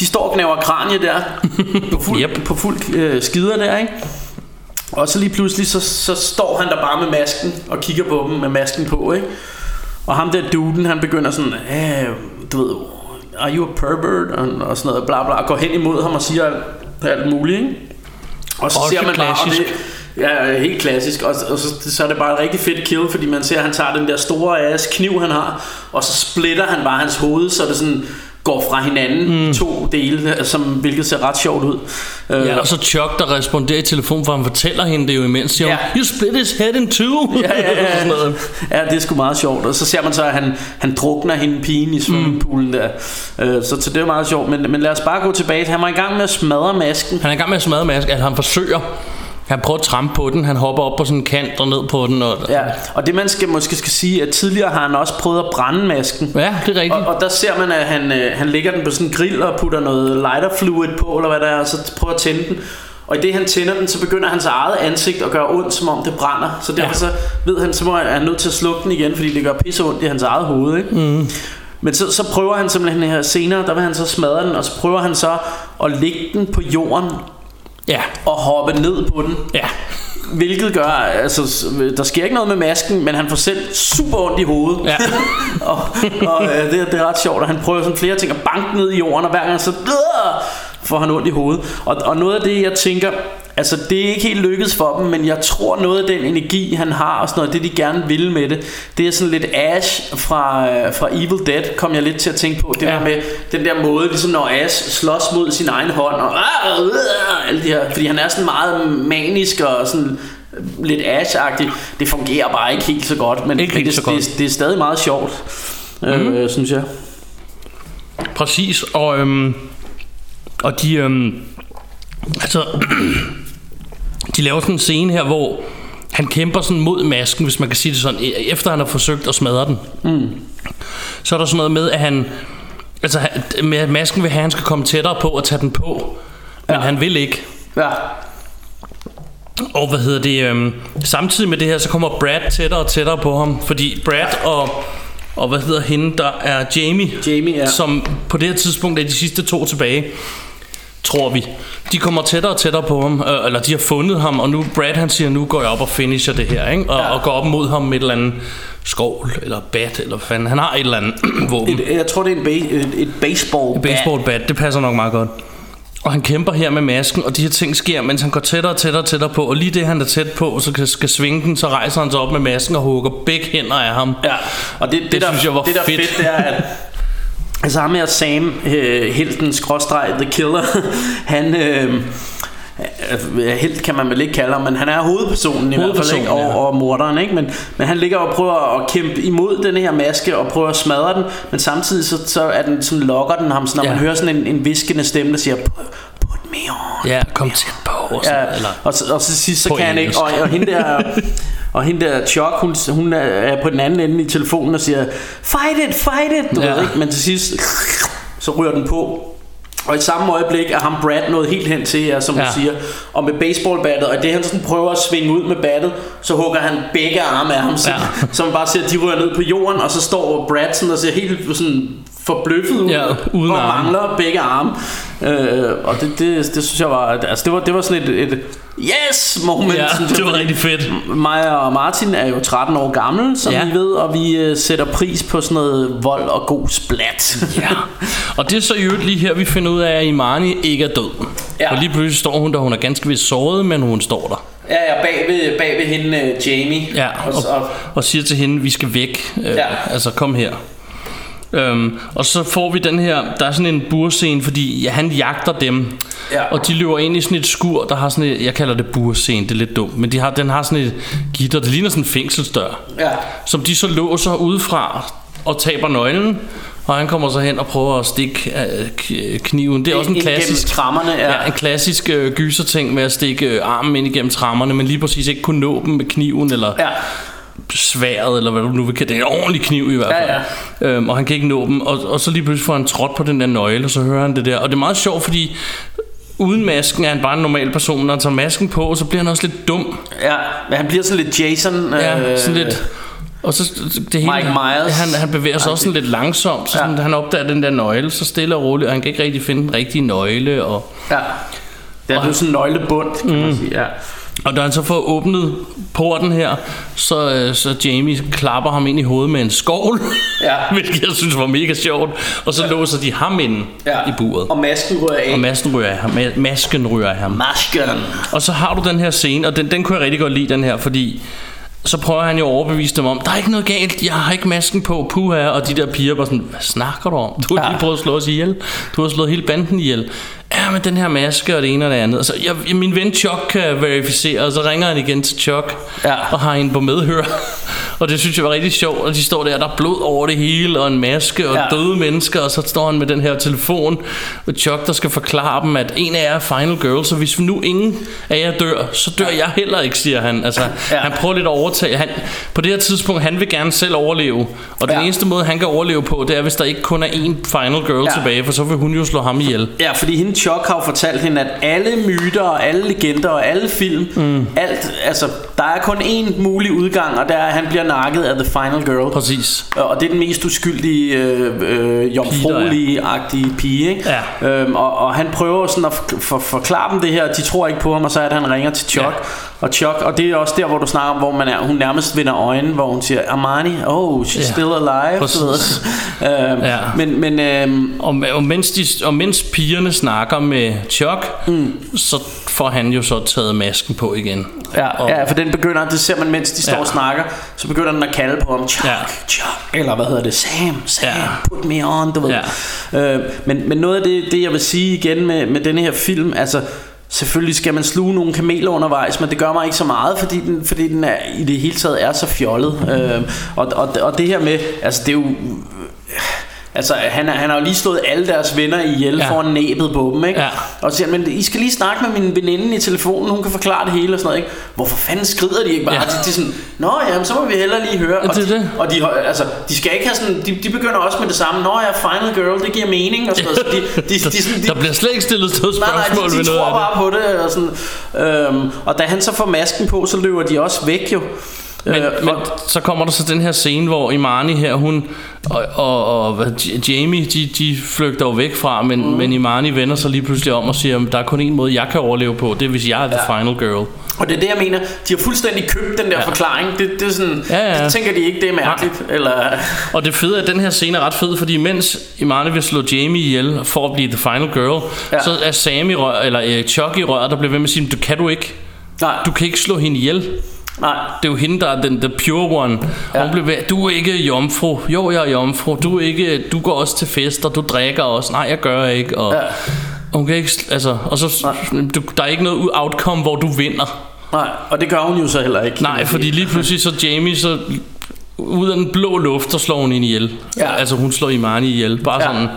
De står og knæver kranje der på fuld, Yep. på fuld øh, skider der, ikke? Og så lige pludselig, så, så står han der bare med masken og kigger på dem med masken på, ikke? Og ham der duden, han begynder sådan, øh, du ved, are you a pervert? Og, og sådan noget, bla bla, går hen imod ham og siger alt, muligt, ikke? Og så Også ser man bare, og klassisk. det, ja, helt klassisk, og, og så, så er det bare et rigtig fedt kill, fordi man ser, at han tager den der store ass kniv, han har, og så splitter han bare hans hoved, så det sådan går fra hinanden mm. i to dele, som, hvilket ser ret sjovt ud. Øh, Ja, og så Chuck, der responderer i telefonen, for han fortæller hende det jo imens. Siger, Ja. you split his head in two. Ja, ja, ja. Sådan noget. ja, det er sgu meget sjovt. Og så ser man så, at han, han drukner hende pigen i swimmingpoolen der. Øh, så, så det er meget sjovt. Men, men lad os bare gå tilbage. Han var i gang med at smadre masken. Han er i gang med at smadre masken, at han forsøger. Han prøver at trampe på den, han hopper op på sådan en kant og ned på den. Og, Ja, og det man skal, måske skal sige, at tidligere har han også prøvet at brænde masken. ja det er rigtigt. Og, og der ser man, at han, øh, han lægger den på sådan en grill og putter noget lighter fluid på, eller hvad der er, og så prøver at tænde den. Og i det han tænder den, så begynder hans eget ansigt at gøre ondt, som om det brænder. Så derfor Ja. så ved han, så må han er nødt til at slukke den igen, fordi det gør pisse ondt i hans eget hoved. Ikke? Mm. Men så, så prøver han simpelthen her senere, der vil han så smadre den, og så prøver han så at lægge den på jorden Ja, og hoppe ned på den. ja. Hvilket gør, altså, der sker ikke noget med masken, men han får selv super ondt i hovedet. Ja. og og øh, det, det er ret sjovt, og han prøver sådan flere ting at banke ned i jorden, og hver gang så øh, får han ondt i hovedet. Og, og noget af det, jeg tænker, altså det er ikke helt lykkedes for dem, men jeg tror noget af den energi, han har, og sådan noget, det de gerne vil med det, det er sådan lidt Ash fra, øh, fra Evil Dead, kom jeg lidt til at tænke på. Det Ja. der med den der måde, ligesom når Ash slås mod sin egen hånd, og øh, øh, alle de her, fordi han er sådan meget manisk og sådan lidt Ash-agtig. Det fungerer bare ikke helt så godt, men, Ikke men det, så godt. Det, det er stadig meget sjovt, mm. øh, synes jeg. Præcis, og, øhm, og de, øhm, altså, de laver sådan en scene her, hvor han kæmper sådan mod masken, hvis man kan sige det sådan, e- efter han har forsøgt at smadre den. Mm. Så er der sådan noget med, at han, altså med masken vil have, at han skal komme tættere på og tage den på, men Ja. ja. han vil ikke. Ja, Og hvad hedder det, øhm, samtidig med det her, så kommer Brad tættere og tættere på ham, fordi Brad og, og hvad hedder hende, der er Jamie, Jamie, ja. som på det her tidspunkt er de sidste to tilbage, tror vi. De kommer tættere og tættere på ham, øh, eller de har fundet ham, og nu Brad han siger, nu går jeg op og finisher det her, ikke? Og, Ja. og går op mod ham med et eller andet skovl, eller bat, eller hvad fanden. Han har et eller andet våben. et, jeg tror det er en ba- et, et baseball, Baseball bat, det passer nok meget godt. Og han kæmper her med masken, og de her ting sker, mens han går tættere og tættere og tættere på. Og lige det, han er tæt på, så skal, skal svinge den, så rejser han sig op med masken og hugger begge hænder af ham. Ja, og det, det, Det der, synes jeg var det der fedt. fedt, det er, at altså ham her Sam, øh, helten, skråstreg, the killer, han... Øh, øh, helt kan man vel ikke kalde ham, men han er hovedpersonen i hvert fald, ikke? Og, ja. og morderen, ikke? Men, men han ligger og prøver at kæmpe imod den her maske og prøver at smadre den, men samtidig så, så er den sådan lokker den ham, så når Ja. man hører sådan en, en viskende stemme, der siger, put, me on. Ja, kom tæt på. Og sådan, Ja, eller, og, så, og så sidst så kan han ikke og, og hende der og hende der Chuck hun, hun er- på den anden ende i telefonen og siger fight it fight it du Ja. ved ikke men til sidst så ryger den på og i samme øjeblik er ham Brad nået helt hen til jer, som ja. Du siger Og med baseballbattet Og det han sådan prøver at svinge ud med battet Så hugger han begge arme af ham Så. Ja. så man bare ser at de ryger ned på jorden Og så står Brad sådan og ser helt sådan forbløffet ud Ja, uden Og arme. mangler begge arme øh, Og det, det, det synes jeg var Altså det var, det var sådan et, et Yes moment ja, det var rigtig fedt. mig og Martin er jo 13 år gammel, som ja. I ved, og vi øh, sætter pris på sådan noget vold og god splat. Ja. Og det er så i øvrigt lige her, vi finder ud af, at Imani ikke er død. Ja. Og lige pludselig står hun der, hun er ganske vist såret, men hun står der. ja, ja, bag ved, bag ved hende, øh, Jamie. Ja, og, og, og, og siger til hende, vi skal væk. Øh, Ja. Altså, kom her. Øhm, og så får vi den her, der er sådan en burscene, fordi ja, han jagter dem. Ja. Og de løber ind i sådan et skur, der har sådan et, jeg kalder det burscene, det er lidt dumt, men de har, den har sådan et gitter, det ligner sådan en fængselsdør, ja. som de så låser udefra og taber nøglen. Og han kommer så hen og prøver at stikke øh, kniven. Det er også en klassisk trammerne, ja. ja, en klassisk øh, gyserting med at stikke øh, armen ind igennem trammerne, men lige præcis ikke kunne nå dem med kniven eller Ja. Sværet, eller hvad du nu vil kalde det. Er en ordentlig kniv i hvert fald. Ja, ja. Øhm, og han kan ikke nå dem. Og, og så lige pludselig får han trådt på den der nøgle, og så hører han det der. Og det er meget sjovt, fordi uden masken er han bare en normal person. Når han tager masken på, så bliver han også lidt dum. ja. Men han bliver sådan lidt Jason. Ja, øh, sådan lidt... Og så det hele, Mike Myers. Han, han bevæger sig også sådan lidt langsomt, så Ja. sådan, han opdager den der nøgle, så stille og roligt, og han kan ikke rigtig finde den rigtige nøgle. Og, Ja. Det er jo sådan en nøglebund, kan Mm. man sige. Ja. Og da han så får åbnet porten her, så, øh, så Jamie klapper ham ind i hovedet med en skovl, Ja. hvilket jeg synes var mega sjovt. Og så låser de ham ind ja. i buret. Og masken rører af. Og masken ryger af ham. Ma- Masken ryger af ham. Masken. Og så har du den her scene, og den, den kunne jeg rigtig godt lide, den her, fordi så prøver han jo at overbevise dem om, der er ikke noget galt, jeg har ikke masken på, puha, og de der piger bare sådan, hvad snakker du om? Du har Ja. lige prøvet at slå os ihjel, du har slået hele banden ihjel. Ja, men den her maske og det ene og det andet. Altså, jeg, jeg, min ven Chuck kan verificere, og så ringer han igen til Chuck, Ja. og har hende på medhør. og det synes jeg var rigtig sjovt, og de står der, der er blod over det hele, og en maske, og Ja. døde mennesker, og så står han med den her telefon med Chuck, der skal forklare dem, at en af jer er Final Girl, så hvis nu ingen af jer dør, så dør jeg heller ikke, siger han. Altså, Ja. han prøver lidt at overtage. Han, på det her tidspunkt, han vil gerne selv overleve, og den Ja. eneste måde, han kan overleve på, det er, hvis der ikke kun er én Final Girl ja. tilbage, for så vil hun jo slå ham ihjel. Ja, fordi hende Chuck har jo fortalt hende, at alle myter og alle legender og alle film, mm. alt, altså, der er kun én mulig udgang, og der er, at han bliver nakket af The Final Girl. Præcis. Og det er den mest uskyldige, øh, øh, jomfruelige-agtige pige, ikke? Ja. Øhm, og, og han prøver sådan at for, for, forklare dem det her, de tror ikke på ham, og så er det, han ringer til Chuck. Ja. Og Chuck, og det er også der, hvor du snakker om, hvor man er, hun nærmest vender øjnene, hvor hun siger, Armani, oh, she's Ja. still alive. Præcis. øhm, Ja. Men, men øhm, Og, og, mens de, og mens pigerne snakker med Chuck, mm. så får han jo så taget masken på igen. Ja, og, ja, for den begynder, det ser man, mens de står Ja. og snakker, så begynder den at kalde på ham, Chuck, Ja. Chuck, eller hvad hedder det, Sam, Sam, Ja. put me on, du ved. Ja. Øh, men, men noget af det, det, jeg vil sige igen med, med denne her film, altså, selvfølgelig skal man sluge nogle kameler undervejs, men det gør mig ikke så meget, fordi den, fordi den er, i det hele taget er så fjollet. Øh, og, og, og det her med, altså det er jo... Altså, han, han har jo lige slået alle deres venner ihjel ja. Ja. foran næbet på dem, ikke? Ja. Og så siger men I skal lige snakke med min veninde i telefonen, hun kan forklare det hele og sådan noget, ikke? Hvorfor fanden skrider de ikke bare? Ja. Ja. De, de er sådan, nå jamen, så må vi hellere lige høre. Ja, og, det de, det. og de, altså, de skal ikke have sådan, de, de begynder også med det samme, nå ja, Final Girl, det giver mening og sådan noget. Så de, de, de, de, sådan, de, der bliver slet ikke stillet noget Nej, spørgsmål nej, de, ved de noget tror bare på det og sådan. Øhm, og da han så får masken på, så løber de også væk jo. Men, Øh, men og- så kommer der så den her scene, hvor Imani her, hun og, og, og Jamie, de, de flygter jo væk fra, men, mm. men Imani vender sig lige pludselig om og siger, at der er kun en måde, jeg kan overleve på, det er, hvis jeg er the Ja. final girl. Og det er det, jeg mener. De har fuldstændig købt den der ja. Forklaring. Det, det er sådan, Ja, ja. det tænker de ikke, det er mærkeligt. Eller, Og det fede er, at den her scene er ret fed, fordi mens Imani vil slå Jamie ihjel for at blive the final girl, Ja. så er Sam i rør, eller øh, Chuck i rør, der bliver ved med at sige, du kan du ikke. nej, Du kan ikke slå hende ihjel. Nej. Det er jo hende, der er den the pure one. Ja. Hun bliver ved, du er ikke jomfru. Jo, jeg er jomfru. Du, er ikke, du går også til fester. Du drikker også. Nej, jeg gør ikke. Og, Ja. og hun kan ikke, altså, og så, du, der er ikke noget outcome, hvor du vinder. Nej, og det gør hun jo så heller ikke. Nej, fordi lige pludselig så Jamie, så ud af den blå luft, så slår hun hende ihjel. Ja. Altså hun slår Imani ihjel. Bare ja. sådan.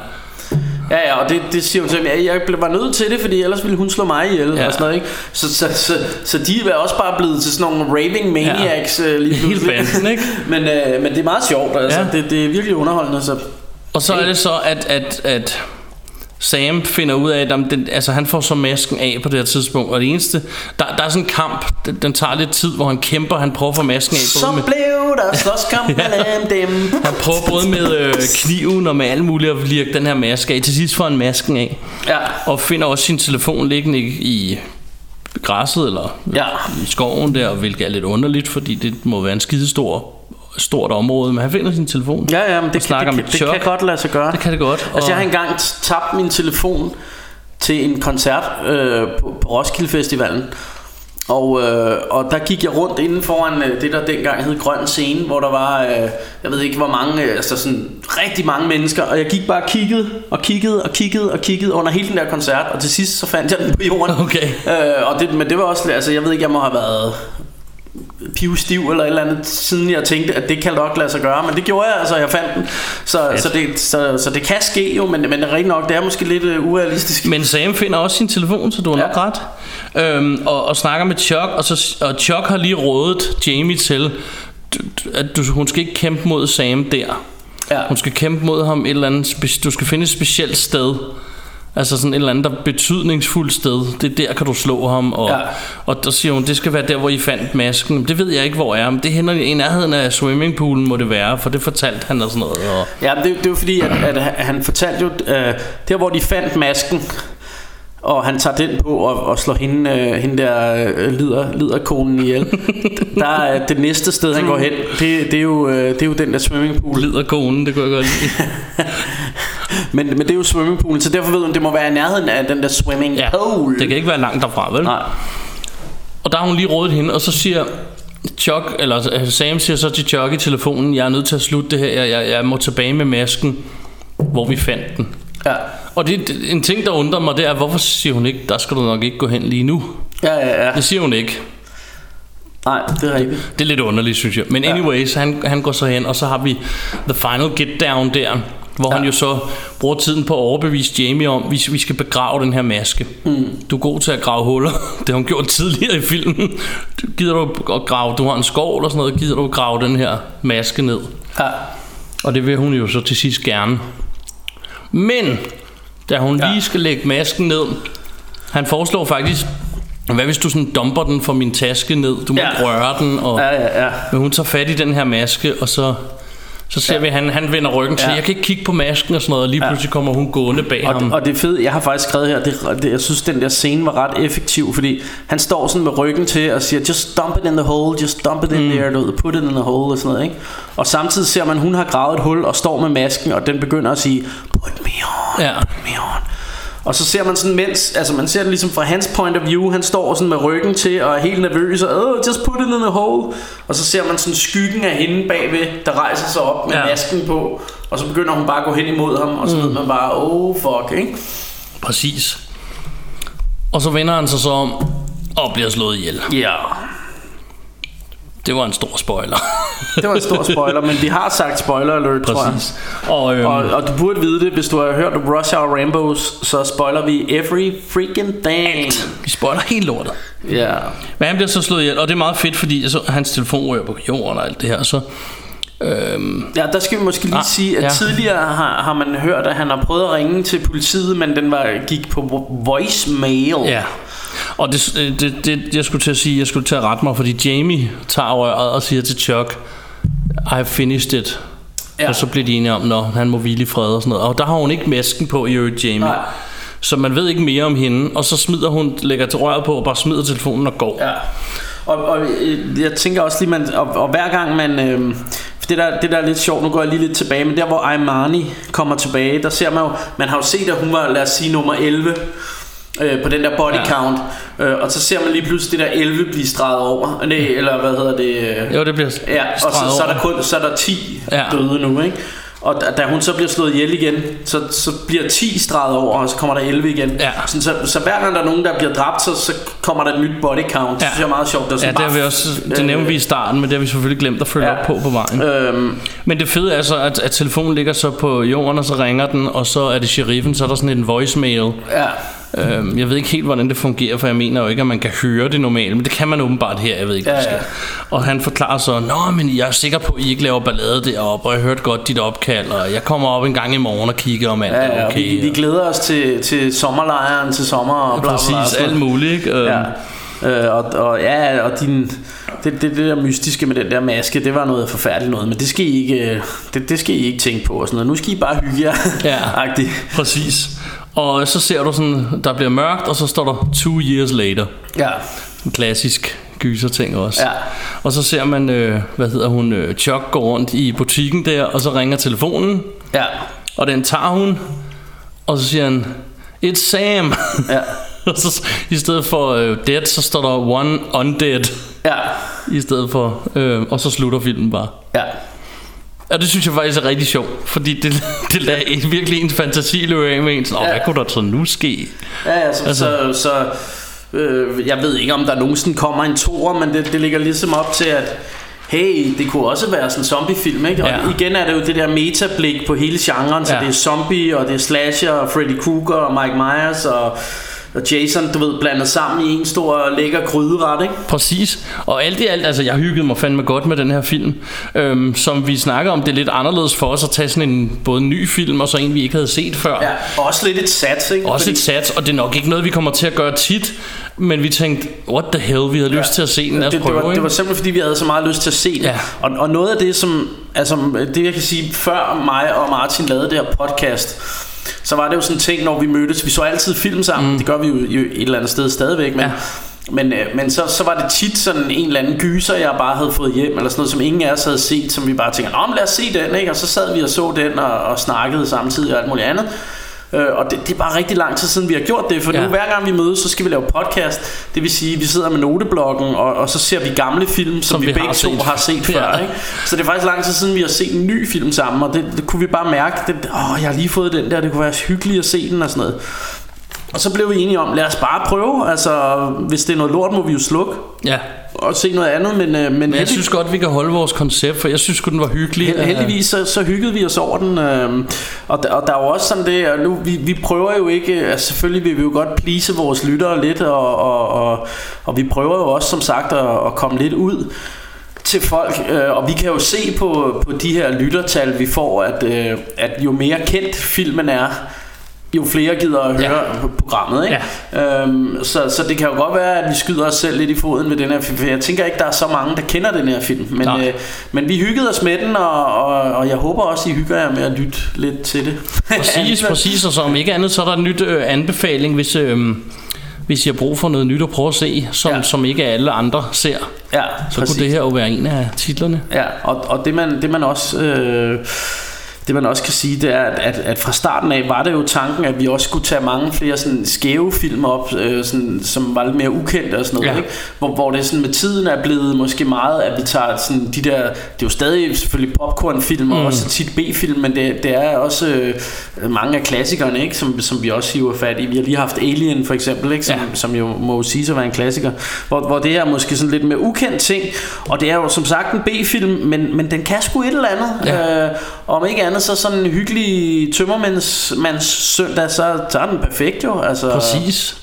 Ja, ja, og det, det siger hun til mig. Jeg, var nødt til det, fordi ellers ville hun slå mig ihjel ja. Og sådan noget, ikke? Så, så, så, så de er også bare blevet til sådan nogle raving maniacs ja. lige Hele pludselig. banden, ikke? men, øh, men det er meget sjovt, altså. Ja. Det, det er virkelig underholdende, så... Og så er det så, at, at, at Sam finder ud af, at om den, altså han får så masken af på det her tidspunkt, og det eneste, der, der er sådan en kamp, den, den tager lidt tid, hvor han kæmper, han prøver at få masken af, Så med, blev der slåskamp Ja. mellem dem. han prøver både med øh, kniven og med alt muligt at lirke den her maske af, til sidst får han masken af, Ja, og finder også sin telefon liggende i, i græsset, eller ja. i skoven der, hvilket er lidt underligt, fordi det må være en skidestor stort område, men han finder sin telefon. Ja, ja, men det, Og kan, med det, det Chuck. kan godt lade sig gøre. Det kan det godt. Altså, jeg og- har engang tabt min telefon til en koncert øh, på, på Roskilde Festivalen. Og, øh, og der gik jeg rundt inden foran øh, det, der dengang hed Grøn Scene, hvor der var, øh, jeg ved ikke hvor mange, øh, altså sådan rigtig mange mennesker. Og jeg gik bare og kiggede og kiggede og kiggede og kiggede under hele den der koncert. Og til sidst så fandt jeg den på jorden. Okay. Øh, og det, men det var også, altså jeg ved ikke, jeg må have været pivstiv eller et eller andet, siden jeg tænkte, at det kan nok lade sig gøre, men det gjorde jeg, altså jeg fandt den. Så, så, det, så, så det kan ske jo, men, men det er rigtig nok, det er måske lidt uh, urealistisk. Men Sam finder også sin telefon, så du har Ja. nok ret. Øhm, og, og snakker med Chuck, og, så, og Chuck har lige rådet Jamie til, at du, hun skal ikke kæmpe mod Sam der. Ja. Hun skal kæmpe mod ham et eller andet, du skal finde et specielt sted. Altså sådan et eller andet der betydningsfuldt sted. Det er der, kan du slå ham. Og, Ja. og der siger hun, det skal være der, hvor I fandt masken. Det ved jeg ikke, hvor er. Men det hænder i nærheden af swimmingpoolen, må det være. For det fortalte han og sådan noget. Og, Ja, det, det var fordi, at, at han fortalte jo, øh, der hvor de fandt masken, og han tager den på og, og slår hende, øh, hende der øh, lider, liderkonen ihjel. der er det næste sted, han går hen, det, det, er, jo, øh, det er jo den der swimmingpool. lider konen, det kunne jeg godt lide. Men, men det er jo swimmingpoolen, så derfor ved hun, det må være i nærheden af den der swimming Ja, pool. det kan ikke være langt derfra, vel? Nej. Og der har hun lige rådet hende, og så siger Chuck, eller øh, Sam siger så til Chuck i telefonen, jeg er nødt til at slutte det her, jeg, jeg, jeg må tilbage med masken, hvor vi fandt den. Ja. Og det, en ting, der undrer mig, det er, hvorfor siger hun ikke, der skal du nok ikke gå hen lige nu? Ja, ja, ja. Det siger hun ikke. Nej, det er rigtigt. Det er lidt underligt, synes jeg. Men anyways, han, han går så hen, og så har vi The Final Get Down der, hvor ja. han jo så bruger tiden på at overbevise Jamie om, at vi, skal begrave den her maske. Mm. Du er god til at grave huller. Det har hun gjort tidligere i filmen. Du, gider du at grave, du har en skov eller sådan noget, gider du at grave den her maske ned? Ja. Og det vil hun jo så til sidst gerne. Men, da hun ja. lige skal lægge masken ned, han foreslår faktisk, hvad hvis du sådan dumper den fra min taske ned? Du må Ja. røre den. Og, Ja, ja, ja. Men hun tager fat i den her maske, og så, så ser ja. vi, at han, han vender ryggen til. Ja. Jeg kan ikke kigge på masken og sådan noget, og lige pludselig kommer hun gående bag Og, ham. og det fedt, jeg har faktisk skrevet her, det, det, jeg synes den der scene var ret effektiv, fordi han står sådan med ryggen til og siger, just dump it in the hole, just dump it in mm. there, du put it in the hole og sådan noget, ikke? Og samtidig ser man, hun har gravet et hul og står med masken, og den begynder at sige, put me on, Ja. put me on. Og så ser man sådan mens, altså man ser det ligesom fra hans point of view, han står sådan med ryggen til og er helt nervøs og, oh, just put it in the hole. Og så ser man sådan skyggen af hende bagved, der rejser sig op med Ja. masken på. Og så begynder hun bare at gå hen imod ham, og så mm. ved man bare, oh fuck, ikke? Præcis. Og så vender han sig så om og bliver slået ihjel. Ja, Det var en stor spoiler. det var en stor spoiler, men vi har sagt spoiler alert, tror jeg. Præcis. Og, øhm, Og, og du burde vide det, hvis du har hørt Rush Hour Rambos, så spoiler vi every freaking thing. vi spoiler helt lortet. Ja. Men han bliver så slået ihjel, og det er meget fedt, fordi så, hans telefon rører på jorden og alt det her. Så, øhm, Ja, der skal vi måske lige Ah, sige, at ja. tidligere har, har man hørt, at han har prøvet at ringe til politiet, men den var, gik på vo- voicemail. Ja. Og det, det, det, jeg skulle til at sige, jeg skulle til at rette mig, fordi Jamie tager røret og siger til Chuck, I finished it. Ja. Og så bliver de enige om, når han må hvile i fred og sådan noget. Og der har hun ikke masken på i øvrigt, Jamie. Nej. Så man ved ikke mere om hende. Og så smider hun, lægger til røret på og bare smider telefonen og går. Ja. Og, og øh, jeg tænker også lige, man, og, og hver gang man... Øh, for det der, det der er lidt sjovt, nu går jeg lige lidt tilbage, men der hvor Imani kommer tilbage, der ser man jo, man har jo set, at hun var, lad os sige, nummer 11 øh, på den der body Ja. ja. count, øh, og så ser man lige pludselig det der 11 blive streget over, Nej, eller hvad hedder det? Øh, Jo, det bliver Ja, og så, så, er der kun, så er der 10 Ja. ja. døde nu, ikke? Og da, da hun så bliver slået ihjel igen, så, så bliver 10 streget over, og så kommer der 11 igen. Ja. Så, så, så hver gang der er nogen, der bliver dræbt, så, så kommer der et nyt body count. Ja. Det synes jeg er meget sjovt. Det er Ja, sådan det, har bare- vi også, det nævnte vi i starten, men det har vi selvfølgelig glemt at følge ja. Ja. op på på vejen. Øhm, Men det fede er så, at, at telefonen ligger så på jorden, og så ringer den, og så er det sheriffen, så er der sådan en voicemail. ja. Øhm, jeg ved ikke helt, hvordan det fungerer, for jeg mener jo ikke, at man kan høre det normalt, men det kan man åbenbart her, jeg ved ikke, hvad Ja, ja. Og han forklarer så, Nå, men jeg er sikker på, at I ikke laver ballade deroppe, og jeg hørte godt dit opkald, og jeg kommer op en gang i morgen og kigger, om alt Ja, er ja, okay. vi, vi glæder os til, til sommerlejren, til sommer og bla bla bla. Præcis, alt muligt, ikke? Øhm, Ja. Øh, og, og ja, og din, det, det, det der mystiske med den der maske, det var noget forfærdeligt noget, men det skal I ikke, øh, det, det skal I ikke tænke på og sådan noget. Nu skal I bare hygge jer. Ja. Præcis. Og så ser du sådan, der bliver mørkt, og så står der two years later. Ja. En klassisk gyser ting også. Ja. Og så ser man, øh, hvad hedder hun, øh, Chuck går rundt i butikken der, og så ringer telefonen, Ja. og den tager hun, og så siger han, It's Sam. Ja. og så i stedet for øh, dead, så står der one undead. Ja. I stedet for, øh, og så slutter filmen bare. Ja. Ja, det synes jeg faktisk er rigtig sjovt, fordi det, det lader virkelig ens fantasi løbe af med en. Sådan, "Åh, Ja. hvad kunne der så nu ske? Ja, Altså- altså. så, så øh, jeg ved ikke om der nogensinde kommer en toer, men det, det ligger ligesom op til at hey, det kunne også være sådan en zombiefilm, ikke? Og Ja. igen er det jo det der metablik på hele genren, så Ja. det er zombie, og det er slasher, og Freddy Krueger, og Mike Myers, og, og Jason, du ved, blandet sammen i en stor lækker gryderet, ikke? Præcis. Og alt i alt, altså jeg hyggede mig fandme godt med den her film. Øhm, som vi snakker om, det er lidt anderledes for os at tage sådan en både en ny film, og så en vi ikke havde set før. Ja, og også lidt et sats, ikke? Også et sats, og det er nok ikke noget, vi kommer til at gøre tit. Men vi tænkte, what the hell, vi havde lyst til at se den. Lad det, det, prøve, var, det var simpelthen fordi vi havde så meget lyst til at se det Ja. og, og noget af det som Altså det jeg kan sige Før mig og Martin lavede det her podcast Så var det jo sådan en ting Når vi mødtes Vi så altid film sammen mm. Det gør vi jo, et eller andet sted stadigvæk Men, Ja. men, øh, men så, så var det tit sådan en eller anden gyser Jeg bare havde fået hjem Eller sådan noget som ingen af os havde set Som vi bare tænkte Nå men lad os se den ikke? Og så sad vi og så den Og, og snakkede samtidig og alt muligt andet Øh, og det, det er bare rigtig lang tid siden vi har gjort det For Ja. nu hver gang vi mødes Så skal vi lave podcast Det vil sige vi sidder med noteblokken Og, og så ser vi gamle film Som, Som vi, vi begge har to set. har set før Ja. ikke? Så det er faktisk lang tid siden vi har set en ny film sammen Og det, det kunne vi bare mærke det, Åh jeg har lige fået den der Det kunne være hyggeligt at se den og sådan noget og så blev vi enige om, lad os bare prøve. Altså, hvis det er noget lort, må vi jo slukke Ja. Og se noget andet. Men, øh, men, Men jeg heldig- synes godt, vi kan holde vores koncept, for jeg synes den var hyggelig. Held, heldigvis så, så hyggede vi os over den øhm, og, der, og der er jo også sådan det og nu, vi, vi prøver jo ikke altså selvfølgelig vil vi jo godt please vores lyttere lidt og, og, og, og vi prøver jo også som sagt at, at komme lidt ud til folk øh, og vi kan jo se på, på de her lyttertal vi får at, øh, at jo mere kendt filmen er jo flere gider at høre ja. programmet ikke? Ja. Øhm, så, så det kan jo godt være at vi skyder os selv lidt i foden med den her film for jeg tænker ikke der er så mange der kender den her film men, Nej. øh, men vi hyggede os med den og, og, og jeg håber også I hygger jer med at lytte lidt til det Præcis, præcis. Og så om ikke andet, så er der en nyt øh, anbefaling, hvis, øh, hvis I har brug for noget nyt at prøve at se, som, Ja. ja. som ikke alle andre ser. Ja, Så kunne det her jo være en af titlerne. Ja, og, og det man, det man også... Øh, det man også kan sige, det er, at, at, at fra starten af var det jo tanken, at vi også skulle tage mange flere sådan skæve film op, øh, sådan, som var lidt mere ukendte og sådan noget, Ja. ikke? Hvor, hvor det sådan med tiden er blevet måske meget, at vi tager sådan de der, det er jo stadig selvfølgelig popcornfilm og Mm. også tit B-film, men det, det er også øh, mange af klassikerne, ikke? Som, som vi også hiver fat i. Vi har lige haft Alien for eksempel, ikke? Som, Ja. som jo må sige at være en klassiker, hvor, hvor det er måske sådan lidt mere ukendt ting, og det er jo som sagt en B-film, men, men den kan sgu et eller andet. Ja. Øh, og om ikke andet, så sådan en hyggelig tømmermands mands søndag, så, så er den perfekt jo. Altså, Præcis.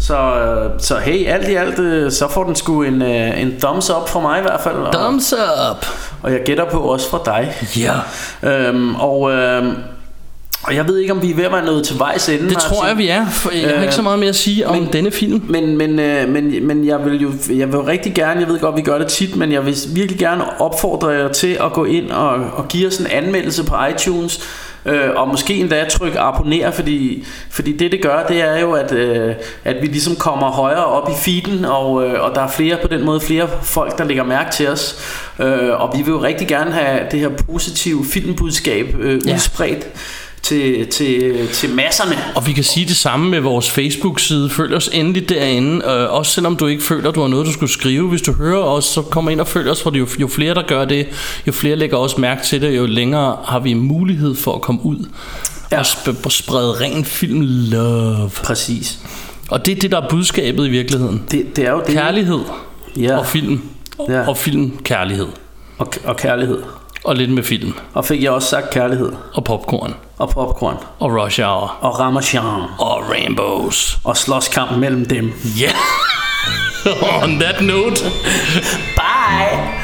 Så, så hey, alt i alt, øh, så får den sgu en, øh, en thumbs up for mig i hvert fald. Og, Thumbs up. og jeg gætter på også for dig. Ja. Øhm, og, øhm, og jeg ved ikke, om vi er ved at være nået til vejs ende. Det Martin. tror jeg, vi er. For jeg har Øh, ikke så meget mere at sige om men- denne film. Men, men, øh, men, men jeg vil jo jeg vil rigtig gerne, jeg ved godt, vi gør det tit, men jeg vil virkelig gerne opfordre jer til at gå ind og, og give os en anmeldelse på iTunes, øh, og måske endda trykke abonner, fordi, fordi det det gør, det er jo, at, øh, at vi ligesom kommer højere op i feeden, og, øh, og der er flere på den måde, flere folk, der lægger mærke til os, øh, og vi vil jo rigtig gerne have det her positive filmbudskab øh, Ja. udspredt til, til, til masserne. Og vi kan sige det samme med vores Facebook-side. Følg os endelig derinde. Øh, også selvom du ikke føler, du har noget, du skulle skrive. Hvis du hører os, så kom ind og følg os. For jo, jo flere, der gør det, jo flere lægger også mærke til det, jo længere har vi mulighed for at komme ud. Ja. Og sp- sprede ren film love. Præcis. Og det er det, der er budskabet i virkeligheden. Det, det er jo det. Kærlighed Ja. og film. Ja. Og film kærlighed. og, og kærlighed. Og lidt med film. Og fik jeg også sagt kærlighed. Og popcorn. Og popcorn. Og rush hour. Og ramachan. Og rainbows. Og slåskamp mellem dem. Yeah. On that note. Bye!